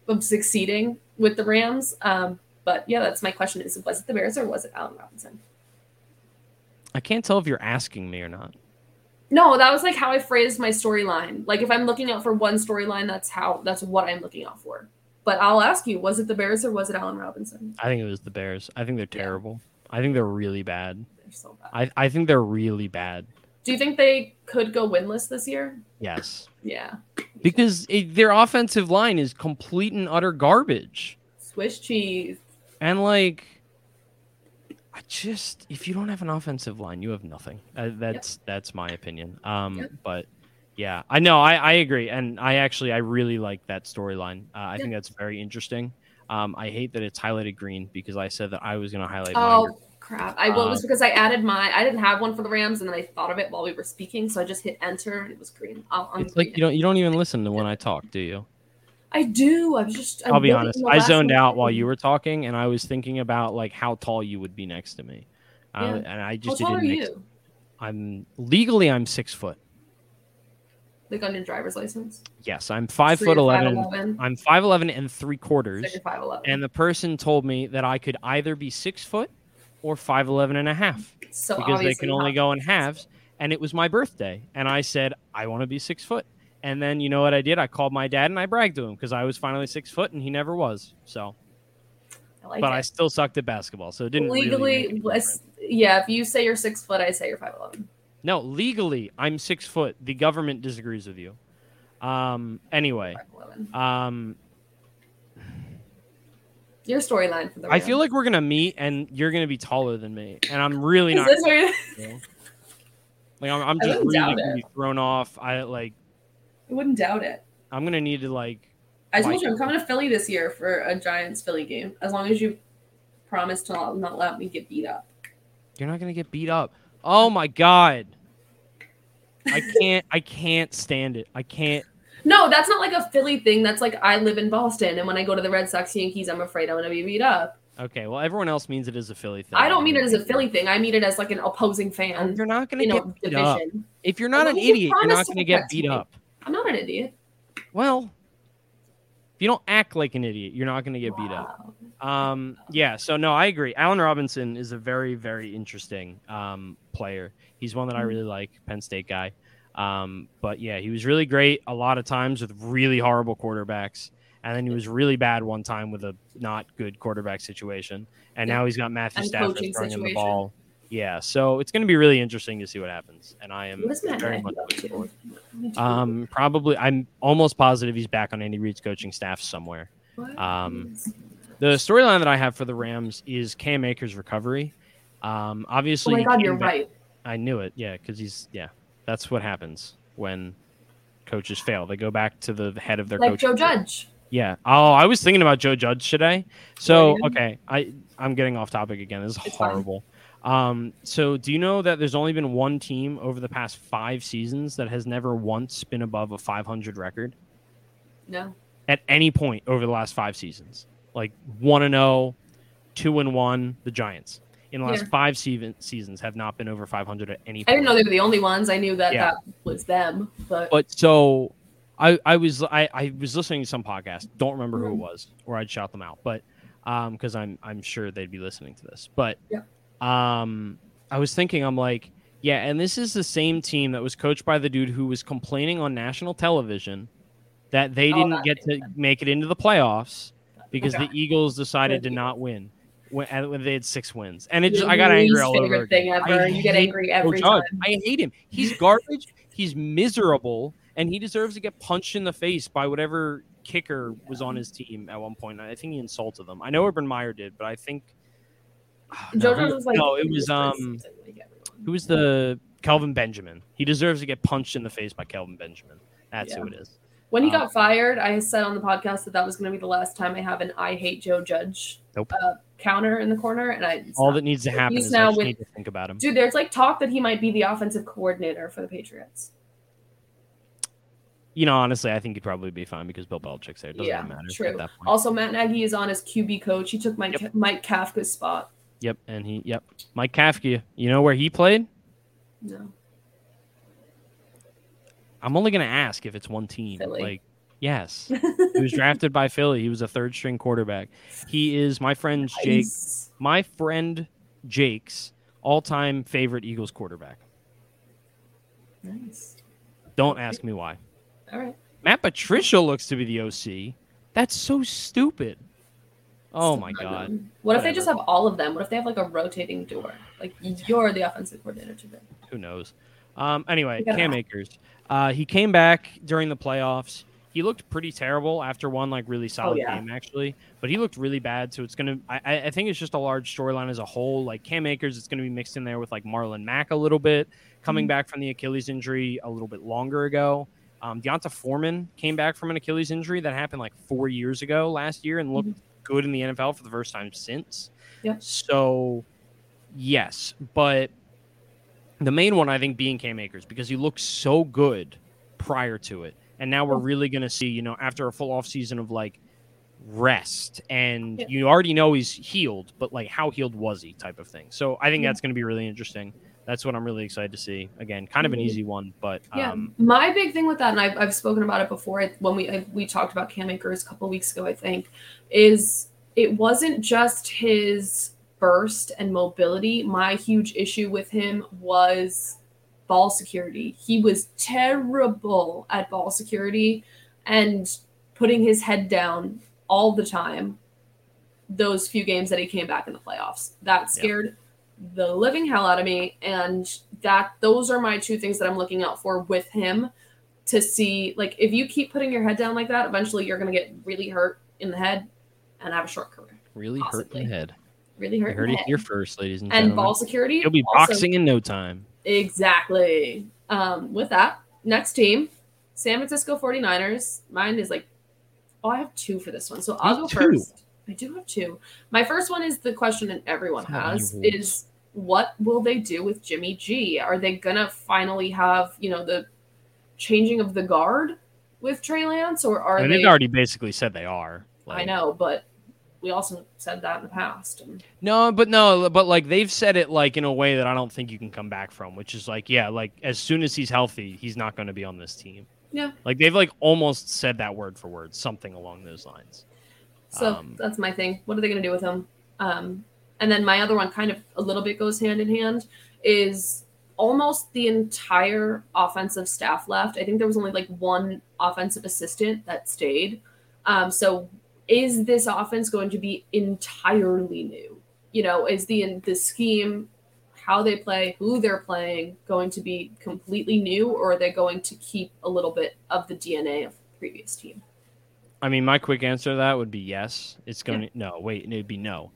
of succeeding with the Rams. Um, but yeah, that's my question is was it the Bears or was it Allen Robinson? I can't tell if you're asking me or not. No, that was like how I phrased my storyline. Like if I'm looking out for one storyline, that's how that's what I'm looking out for. But I'll ask you, was it the Bears or was it Allen Robinson? I think it was the Bears. I think they're terrible. I think they're really bad. They're so bad. I, I think they're really bad. Do you think they could go winless this year? Yes. Yeah. Because it, their offensive line is complete and utter garbage. Swiss cheese. And like, I just if you don't have an offensive line, you have nothing. Uh, that's that's my opinion. Um, Yep. but yeah, I know I, I agree, and I actually I really like that storyline. Uh, I think that's very interesting. Um, I hate that it's highlighted green because I said that I was going to highlight. Oh mine. crap! I well, it was Uh, because I added my. I didn't have one for the Rams, and then I thought of it while we were speaking, so I just hit enter, and it was green. I'll, It's like you don't you don't even listen to when I talk, do you? I do. I was just. I'll be honest. I zoned one. out while you were talking, and I was thinking about like how tall you would be next to me, uh, Yeah. and I How just tall are didn't. Make, you? I'm legally I'm six foot. Like on your driver's license? Yes, I'm five So foot you're eleven. 5'11"? I'm five eleven and three So quarters, you're 5'11". and the person told me that I could either be six foot or five eleven and a half so because they can only go in halves. And it was my birthday, and I said I want to be six foot. And then you know what I did? I called my dad and I bragged to him because I was finally six foot and he never was. So. I like but it. I still sucked at basketball, so it didn't legally, make any was- difference. yeah. If you say you're six foot, I say you're five eleven. No, legally, I'm six foot. The government disagrees with you. Um. Anyway, um, Your storyline for the. I feel like we're gonna meet, and you're gonna be taller than me, and I'm really not. this where you- you? Like I'm, I'm just really gonna be thrown off. I like. I wouldn't doubt it. I'm gonna need to like. I told you I'm coming to Philly this year for a Giants Philly game. As long as you promise to not, not let me get beat up. You're not gonna get beat up. Oh my god. I can't. I can't stand it. I can't. No, that's not like a Philly thing. That's like I live in Boston, and when I go to the Red Sox Yankees, I'm afraid I'm gonna be beat up. Okay. Well, everyone else means it is a Philly thing. I don't mean it as a Philly thing. I mean it as like an opposing fan. You're not gonna You know, get beat up. If you're not an idiot, you're not gonna get beat me. up. I'm not an idiot. Well, if you don't act like an idiot, you're not gonna get beat up. Um, yeah, so no, I agree. Allen Robinson is a very, very interesting um, player. He's one that I Mhm. really like, Penn State guy. Um, but yeah, he was really great a lot of times with really horrible quarterbacks. And then he was really bad one time with a not good quarterback situation. And Yeah. now he's got Matthew And Stafford throwing him the ball. Yeah, so it's going to be really interesting to see what happens. And I am What is Matt very much looking forward. Um, probably, I'm almost positive he's back on Andy Reid's coaching staff somewhere. Um, The storyline that I have for the Rams is Cam Akers' recovery. Um, oh obviously, my god, you're back- right. I knew it. Yeah, because he's yeah. That's what happens when coaches fail. They go back to the head of their Like coach. Joe Judge. Yeah. Oh, I was thinking about Joe Judge today. So Oh, okay, I I'm getting off topic again. This is It's fine. Um, so do you know that there's only been one team over the past five seasons that has never once been above a 500 record No. at any point over the last five seasons? Like one and zero, two and one. The Giants in the last Yeah. five season, seasons have not been over 500 at any. Point. I didn't know they were the only ones. I knew that Yeah. that was them, but But so I I was I, I was listening to some podcast. Don't remember who it Mhm. was, or I'd shout them out. But um, because I'm I'm sure they'd be listening to this. But Yeah. Um, I was thinking, I'm like, yeah, and this is the same team that was coached by the dude who was complaining on national television that they Oh, didn't that get to sense. make it into the playoffs because Okay. the Eagles decided to not win. When, when they had six wins, and it just, I got angry all over favorite again. thing I. You get angry every time. I hate him. He's garbage. He's miserable, and he deserves to get punched in the face by whatever kicker was on his team at one point. I think he insulted them. I know Urban Meyer did, but I think No, Judge was like no, it was um, like who was the Kelvin Benjamin? He deserves to get punched in the face by Kelvin Benjamin. That's who it is. When he Um, got fired, I said on the podcast that that was going to be the last time I have an "I hate Joe Judge" Nope. uh, counter in the corner, and I All not. that needs to happen is I now with- need to think about him. dude. There's like talk that he might be the offensive coordinator for the Patriots. You know, honestly, I think he'd probably be fine because Bill Belichick's there. It doesn't Yeah, really matter true. at that point. Also, Matt Nagy is on as QB coach. He took Mike Yep. Mike Kafka's spot. Yep, and he, yep, Mike Kafka. You know where he played? No, I'm only gonna ask if it's one team. Philly. Like, yes, he was drafted by Philly. He was a third string quarterback. He is my friend Jake. My friend Jake's all-time favorite Eagles quarterback. Nice. Don't ask me why. All right. Matt Patricia looks to be the OC. That's so stupid. Oh my god. Them. What if they just have all of them? What if they have like a rotating door? Like you're the offensive coordinator today. Who knows? Um, anyway, Cam ask. Akers. Uh, he came back during the playoffs. He looked pretty terrible after one like really solid Oh, yeah. game actually, but he looked really bad. So it's gonna. I, I- I think it's just a large storyline as a whole. Like Cam Akers, it's gonna be mixed in there with like Marlon Mack a little bit, coming Mhm. back from the Achilles injury a little bit longer ago. Um, D'Onta Foreman came back from an Achilles injury that happened like four years ago last year and looked good in the NFL for the first time since. Yep. So, yes, but the main one I think being Cam Akers because he looked so good prior to it, and now we're really going to see, you know, after a full off season of like rest, and Yeah. you already know he's healed, but like how healed was he, type of thing. So I think Yeah. that's going to be really interesting. That's what I'm really excited to see. Again, kind of an Mhm. easy one, but Yeah, um, my big thing with that, and I've, I've spoken about it before when we I, we talked about Cam Akers a couple weeks ago, I think, is it wasn't just his burst and mobility. My huge issue with him was ball security. He was terrible at ball security and putting his head down all the time. Those few games that he came back in the playoffs, that scared the living hell out of me and that those are my two things that i'm looking out for with him to see like if you keep putting your head down like that eventually you're going to get really hurt in the head and have a short career really hurt possibly. in the head. really You hurt in heard the it head. here first, ladies and, and gentlemen. ball security He'll be also- boxing in no time. exactly um with that next team san francisco 49ers mine is like oh i have two for this one so i'll go too. first i do have two my first one is the question that everyone has is what will they do with jimmy g are they gonna finally have you know the changing of the guard with trey lance or are and they they've already basically said they are. i know but we also said that in the past and No, but no, but like they've said it like in a way that I don't think you can come back from, which is like, yeah, like as soon as he's healthy, he's not going to be on this team. Yeah. Like they've like almost said that word for word, something along those lines. So Um, that's my thing. What are they going to do with him? Um, and then my other one, kind of a little bit goes hand in hand, is almost the entire offensive staff left. I think there was only like one offensive assistant that stayed. Um, so is this offense going to be entirely new? You know, is the the scheme, how they play, who they're playing, going to be completely new, or are they going to keep a little bit of the DNA of the previous team? I mean, my quick answer to that would be yes. It's going to no, wait, it'd be no.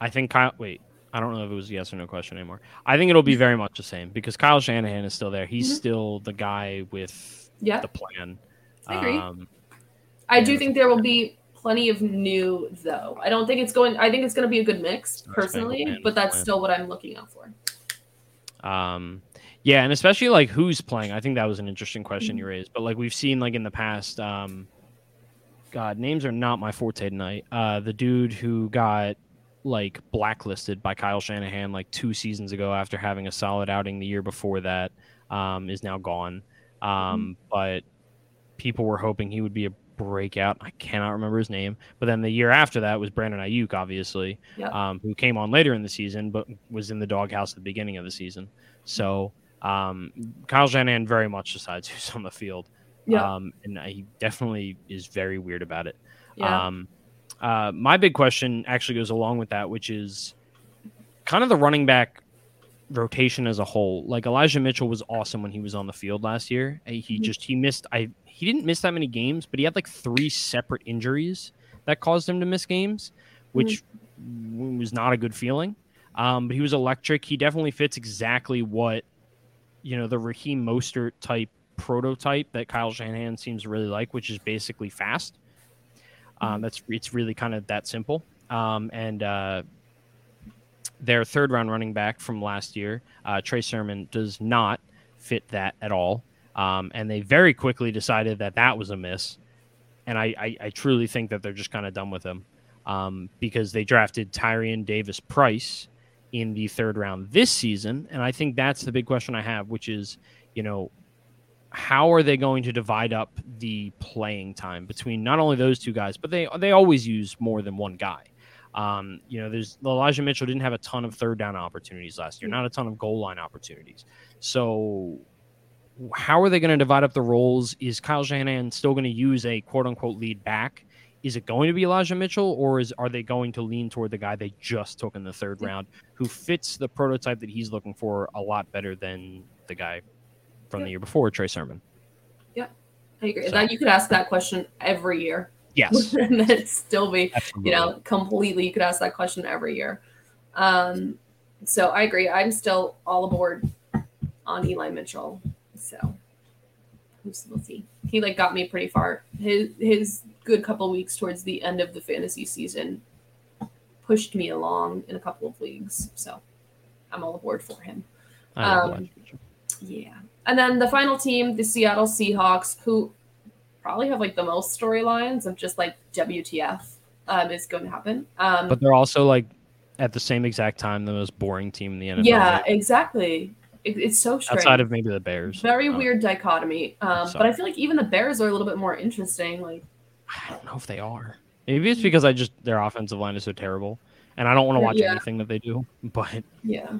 I think Kyle. Wait, I don't know if it was a yes or no question anymore. I think it'll be very much the same because Kyle Shanahan is still there. He's Mhm. still the guy with Yeah, the plan. I agree. Um, I do think there will be plenty of new though. I don't think it's going I think it's going to be a good mix personally, but that's plan. still what I'm looking out for. Um, yeah, and especially like who's playing. I think that was an interesting question Mhm. you raised. But like we've seen like in the past, um, God, names are not my forte tonight. Uh, the dude who got like blacklisted by Kyle Shanahan like two seasons ago after having a solid outing the year before that um, is now gone. Um, But people were hoping he would be a breakout. I cannot remember his name. But then the year after that was Brandon Aiyuk, obviously, Yep. um, who came on later in the season, but was in the doghouse at the beginning of the season. So um, Kyle Shanahan very much decides who's on the field. Yeah. Um, and he definitely is very weird about it. yeah. Um, uh, my big question actually goes along with that, which is kind of the running back rotation as a whole. Like Elijah Mitchell was awesome when he was on the field last year. Uh, He Mhm. just he missed I he didn't miss that many games, but he had like three separate injuries that caused him to miss games, which w- was not a good feeling. Um, but he was electric. He definitely fits exactly what you know the Raheem Mostert type prototype that Kyle Shanahan seems to really like, which is basically fast. Um, that's it's really kind of that simple. Um, and uh, their third round running back from last year, uh, Trey Sermon, does not fit that at all. Um, and they very quickly decided that that was a miss. And I, I, I truly think that they're just kind of done with him um, because they drafted Tyrion Davis Price in the third round this season. And I think that's the big question I have, which is, you know, how are they going to divide up the playing time between not only those two guys, but they they always use more than one guy. Um, you know, there's Elijah Mitchell didn't have a ton of third down opportunities last year, not a ton of goal line opportunities. So, how are they going to divide up the roles? Is Kyle Shanahan still going to use a quote unquote lead back is it going to be Elijah Mitchell or is are they going to lean toward the guy they just took in the third round who fits the prototype that he's looking for a lot better than the guy from Yeah. the year before, Trey Sermon? Yeah, I agree. So- That you could ask that question every year, Yes. and it'd still be Absolutely. you know completely. You could ask that question every year. Um, so I agree. I'm still all aboard on Eli Mitchell. So we'll see. He like got me pretty far. His his good couple weeks towards the end of the fantasy season pushed me along in a couple of leagues. So I'm all aboard for him. I um, Yeah. And then the final team, the Seattle Seahawks, who probably have like the most storylines of just like WTF um, is going to happen. Um, But they're also like at the same exact time the most boring team in the NFL. yeah, right? exactly. It, it's so strange. outside of maybe the Bears. Very Uh, weird dichotomy. Um, but I feel like even the Bears are a little bit more interesting. Like, I don't know if they are. Maybe it's because I just their offensive line is so terrible, and I don't want to watch Yeah. anything that they do. But yeah.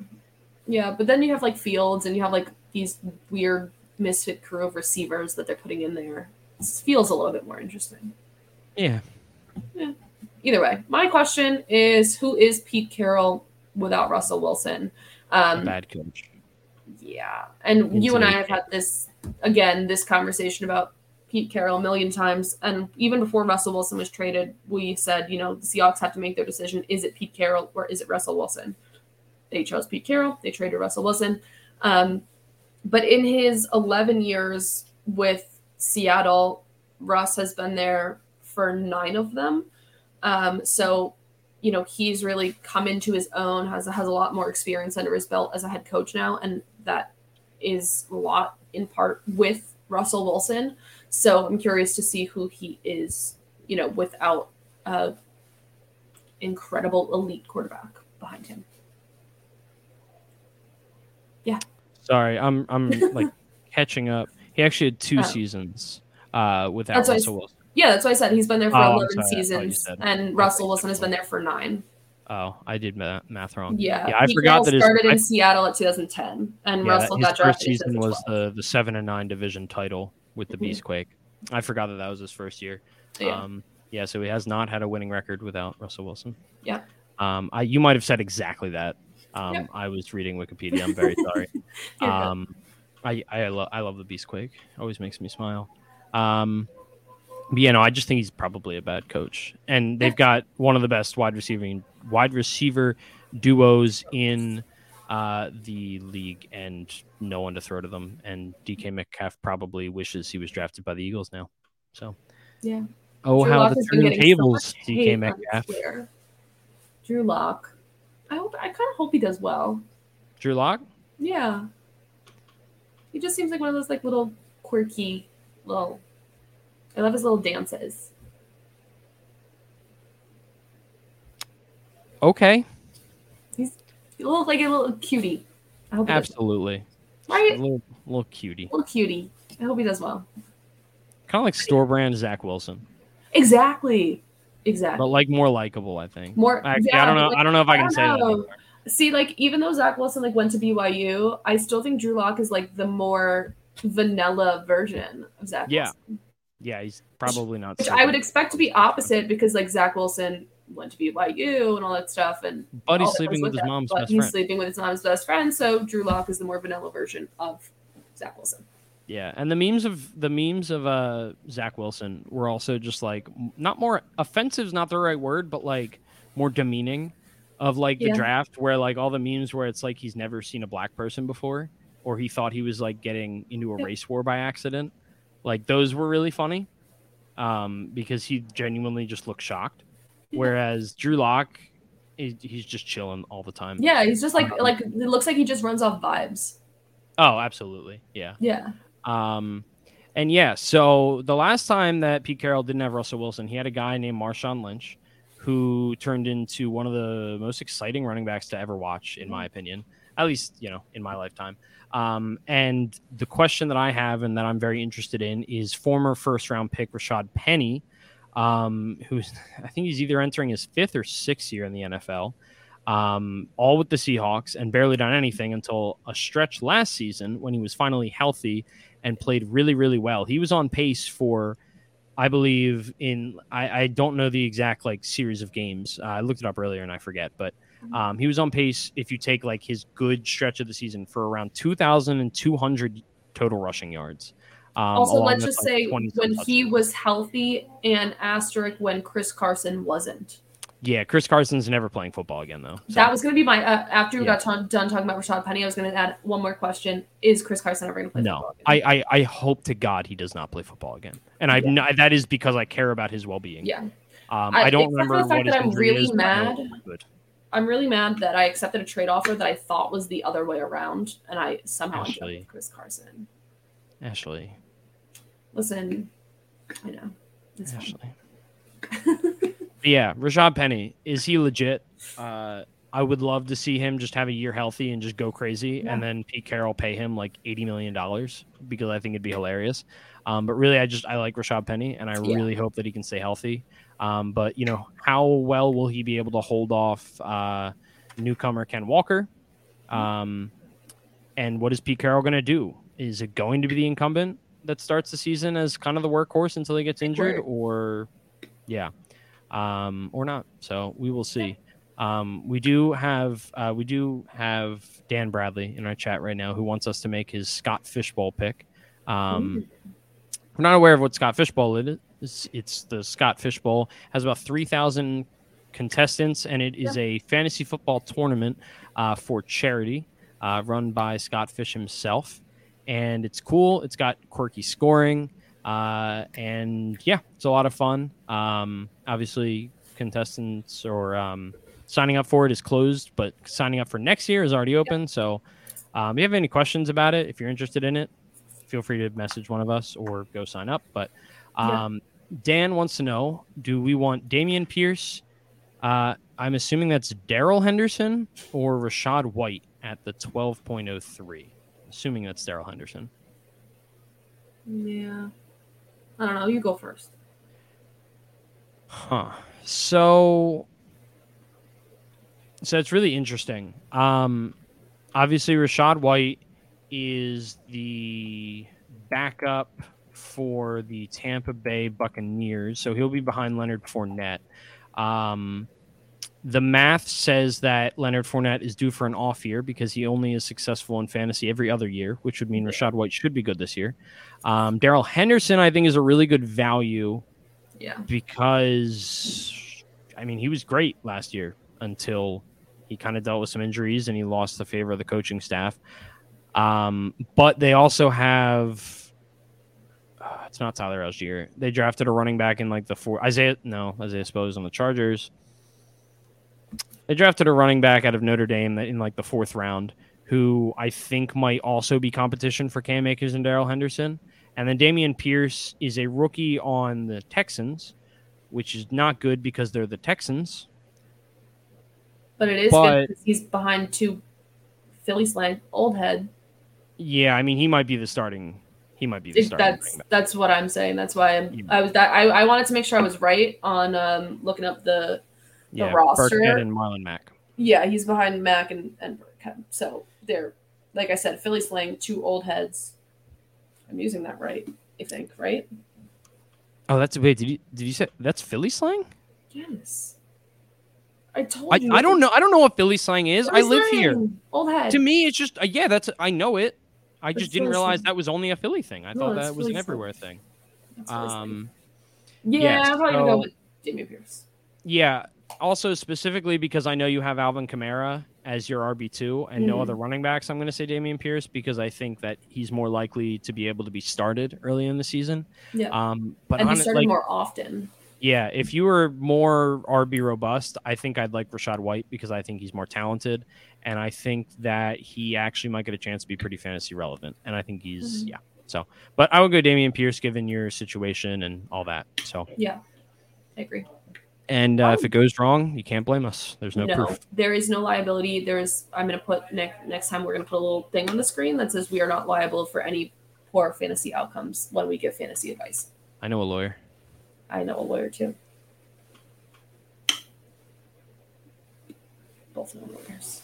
Yeah. But then you have like Fields and you have like these weird misfit crew of receivers that they're putting in there. It feels a little bit more interesting. yeah, either way, my question is who is Pete Carroll without Russell Wilson? Um, bad coach. yeah, and you and I have had this again, this conversation about Pete Carroll a million times, and even before Russell Wilson was traded, we said, you know, the Seahawks have to make their decision: is it Pete Carroll or is it Russell Wilson? They chose Pete Carroll. They traded Russell Wilson. Um, but in his 11 years with Seattle, Russ has been there for nine of them. Um, so, you know, he's really come into his own, has has a lot more experience under his belt as a head coach now, and that is a lot in part with Russell Wilson. So I'm curious to see who he is, you know, without a incredible elite quarterback behind him. Sorry, I'm I'm like catching up. He actually had two Oh. seasons uh, without That's I Russell Wilson. Yeah, that's why I said he's been there for Oh, 11 sorry, I seasons, and Russell Wilson has been there for nine. Oh, I did math, math wrong. Yeah, Yeah, I Pete forgot that his- started in I- Seattle at 2010, and Yeah, Russell his got first drafted in season was the the seven and nine division title with the Mhm. Beast Quake. I forgot that that was his first year. Yeah. Um, yeah, so he has not had a winning record without Russell Wilson. Yeah. Um, I, you might have said exactly that. Um, Yep. I was reading Wikipedia. I'm very sorry. Um, I I, lo- I love the Beast Quake. Always makes me smile. Um, but yeah, no, I just think he's probably a bad coach, and they've got one of the best wide receiving wide receiver duos in uh, the league, and no one to throw to them. And DK Metcalf probably wishes he was drafted by the Eagles now. So Yeah. oh, Drew how Lock the getting so DK Metcalf, Drew Lock. I hope. I kind of hope he does well. Drew Lock. Yeah. He just seems like one of those like little quirky little. I love his little dances. Okay, He's He looks like a little cutie. I hope absolutely, well. a right. little little cutie, little cutie. I hope he does well. kind of like store brand Zach Wilson. Exactly. Exactly. but like more likable. I think. More. Actually, yeah, I don't know. like- I don't know if I can don't say that. know. anymore. See, like even though Zach Wilson like went to BYU, I still think Drew Lock is like the more vanilla version of Zach Yeah. Wilson. Yeah, he's probably not. Which so I would expect to be opposite because like Zach Wilson went to BYU and all that stuff and But he's sleeping with his that, mom's best he's friend. He's sleeping with his mom's best friend, so Drew Lock is the more vanilla version of Zach Wilson. Yeah, and the memes of the memes of uh Zach Wilson were also just like not more offensive is not the right word, but like more demeaning of like the Yeah. draft where like all the memes where it's like he's never seen a black person before or he thought he was like getting into a race war by accident. Like those were really funny. Um because he genuinely just looked shocked. Whereas Drew Lock he's just chilling all the time. Yeah, he's just like like it looks like he just runs off vibes. Oh, absolutely. Yeah. Yeah. Um, and yeah, so the last time that Pete Carroll didn't have Russell Wilson, he had a guy named Marshawn Lynch who turned into one of the most exciting running backs to ever watch, in my opinion, at least, you know, in my lifetime. Um, and the question that I have and that I'm very interested in is former first round pick Rashaad Penny, um, who's, I think he's either entering his fifth or sixth year in the NFL um, all with the Seahawks and barely done anything until a stretch last season when he was finally healthy and played really, really well. He was on pace for I believe in. I, I don't know the exact like series of games. Uh, I looked it up earlier and I forget, but um, he was on pace. If you take like his good stretch of the season for around two thousand and two hundred total rushing yards. Um, also, let's just like, say when he was healthy and asterisk when Chris Carson wasn't. Yeah, Chris Carson's never playing football again though. so- That was going to be my uh, after we Yeah. got ton- done talking about Rashaad Penny. I was going to add one more question: Is Chris Carson ever going to play no, football? again? I, I I hope to God he does not play football again, and I Yeah. kn- that is because I care about his well being. yeah, Um, I- I, don't remember the fact what that I'm really is, I mad. not. I'm really mad that I accepted a trade offer that I thought was the other way around, and I somehow ended up Ashley. with Chris Carson. Ashley, Listen, I know. It's. Ashley. yeah, Rashaad Penny is he legit? Uh, I would love to see him just have a year healthy and just go crazy, Yeah. and then Pete Carroll pay him like eighty million dollars because I think it'd be hilarious. Um, but really, I just I like Rashaad Penny, and I Yeah. really hope that he can stay healthy. Um, but you know, how well will he be able to hold off uh, newcomer Ken Walker? Um, and what is Pete Carroll going to do? Is it going to be the incumbent that starts the season as kind of the workhorse until he gets injured, or yeah, um, or not? So we will see. Um, we do have uh, we do have Dan Bradley in our chat right now who wants us to make his Scott Fishbowl pick. Um, we're not aware of what Scott Fishbowl is. It's the Scott Fishbowl has about three thousand contestants, and it is a fantasy football tournament uh, for charity uh, run by Scott Fish himself. And it's cool. It's got quirky scoring, uh, and yeah, it's a lot of fun. Um, obviously, contestants or um, signing up for it is closed, but signing up for next year is already open. So, um, if you have any questions about it, if you're interested in it, feel free to message one of us or go sign up. But Yeah. um, Dan wants to know: Do we want Dameon Pierce? Uh, I'm assuming that's Darrell Henderson or Rachaad White at the 12.03. Assuming that's Darrell Henderson. Yeah. I don't know. You go first. Huh. So, so it's really interesting. Um, obviously, Rachaad White is the backup for the Tampa Bay Buccaneers, so he'll be behind Leonard Fournette. Um, the math says that Leonard Fournette is due for an off year because he only is successful in fantasy every other year, which would mean Rachaad White should be good this year. Um, Darrell Henderson, I think, is a really good value Yeah. because I mean he was great last year until he kind of dealt with some injuries and he lost the favor of the coaching staff. Um, but they also have uh, it's not Tyler Allgeier. They drafted a running back in like the four Isaiah no Isaiah Spose on the Chargers. They drafted a running back out of Notre Dame in like the fourth round, who I think might also be competition for Cam Akers and Darrell Henderson. And then Dameon Pierce is a rookie on the Texans, which is not good because they're the Texans. But it is But- good because he's behind two Philly slang old head. Yeah, I mean he might be the starting. He might be the starting. that's that's what I'm saying. That's why I'm, Yeah. I was that I, I wanted to make sure I was right on um looking up the yeah, roster- Burkhead and Marlon Mack. yeah he's behind Mack and and Burkhead. So they're like I said Philly slang two old heads. I'm using that right. I think right. Oh, that's wait. Did you did you say that's Philly slang? Yes. I told I, you. I don't know. I don't know what Philly slang is. I Philly live here. Old head. To me, it's just uh, yeah. That's I know it. I just didn't Philly realize slang. that was only a Philly thing. I No, thought that was an Philly slang. everywhere thing. Slang. Um, yeah, yes, I'm probably gonna so- go with Dameon Pierce. yeah. Also, specifically because I know you have Alvin Kamara as your RB two and no Mhm. other running backs, I'm going to say Dameon Pierce because I think that he's more likely to be able to be started early in the season. Yeah. Um, but and he hon- started like, more often. Yeah, if you were more RB robust, I think I'd like Rachaad White because I think he's more talented, and I think that he actually might get a chance to be pretty fantasy relevant. And I think he's Mhm. yeah. So, but I would go Dameon Pierce given your situation and all that. So, Yeah, I agree. And uh, if Oh. it goes wrong, you can't blame us. There's no, proof. there is no liability. There is. I'm going to put next next time we're going to put a little thing on the screen that says we are not liable for any poor fantasy outcomes when we give fantasy advice. I know a lawyer. I know a lawyer too. Both know lawyers.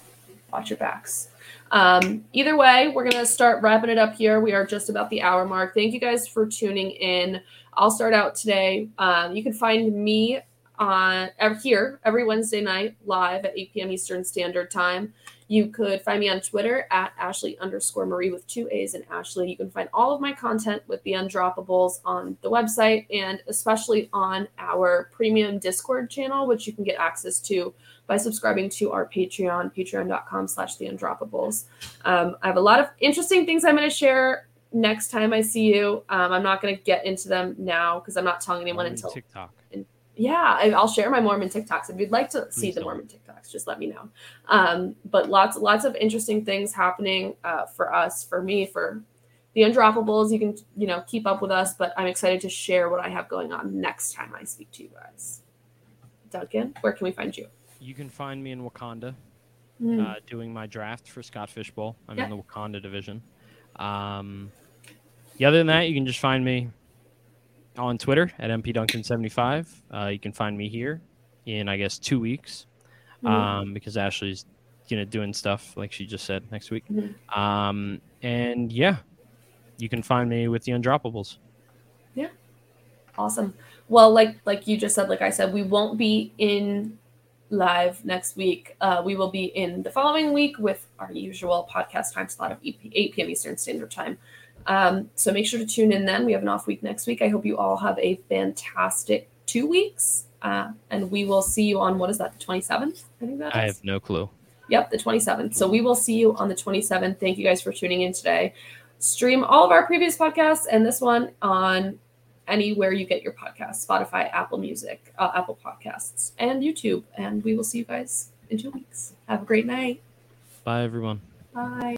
watch your backs. Um, either way, we're going to start wrapping it up here. We are just about the hour mark. Thank you guys for tuning in. I'll start out today. Um, you can find me on here every Wednesday night live at 8 p.m. Eastern Standard Time. You could find me on Twitter at Ashley underscore Marie with two A's and Ashley. You can find all of my content with the Undroppables on the website and especially on our premium Discord channel, which you can get access to by subscribing to our Patreon, patreon.com slash the Undroppables. Um, I have a lot of interesting things I'm going to share next time I see you. Um, I'm not going to get into them now because I'm not telling anyone until TikTok. Yeah, I, will share my Mormon TikToks. If you'd like to see the Mormon TikToks, just let me know. Um, but lots, lots of interesting things happening uh, for us, for me, for the Undroppables. You can, you know, keep up with us. But I'm excited to share what I have going on next time I speak to you guys. Duncan, where can we find you? You can find me in Wakanda, Mm. uh, doing my draft for Scott Fish Bowl. I'm Yeah. in the Wakanda division. Um, yeah, other than that, you can just find me on Twitter at mpduncan75. Uh, you can find me here in, I guess, two weeks Mhm. um, because Ashley's, you know, doing stuff like she just said next week. Mhm. Um, and yeah, you can find me with the Undroppables. Yeah, awesome. Well, like like you just said, like I said, we won't be in live next week. Uh, we will be in the following week with our usual podcast time slot of 8 p.m. Eastern Standard Time. Um, so make sure to tune in then. We have an off week next week. I hope you all have a fantastic two weeks. Uh, and we will see you on what is that, the 27th? I think that is. I have no clue. Yep, the 27th. So we will see you on the 27th. Thank you guys for tuning in today. Stream all of our previous podcasts and this one on anywhere you get your podcasts Spotify, Apple Music, uh, Apple Podcasts, and YouTube. And we will see you guys in two weeks. Have a great night. Bye, everyone. Bye.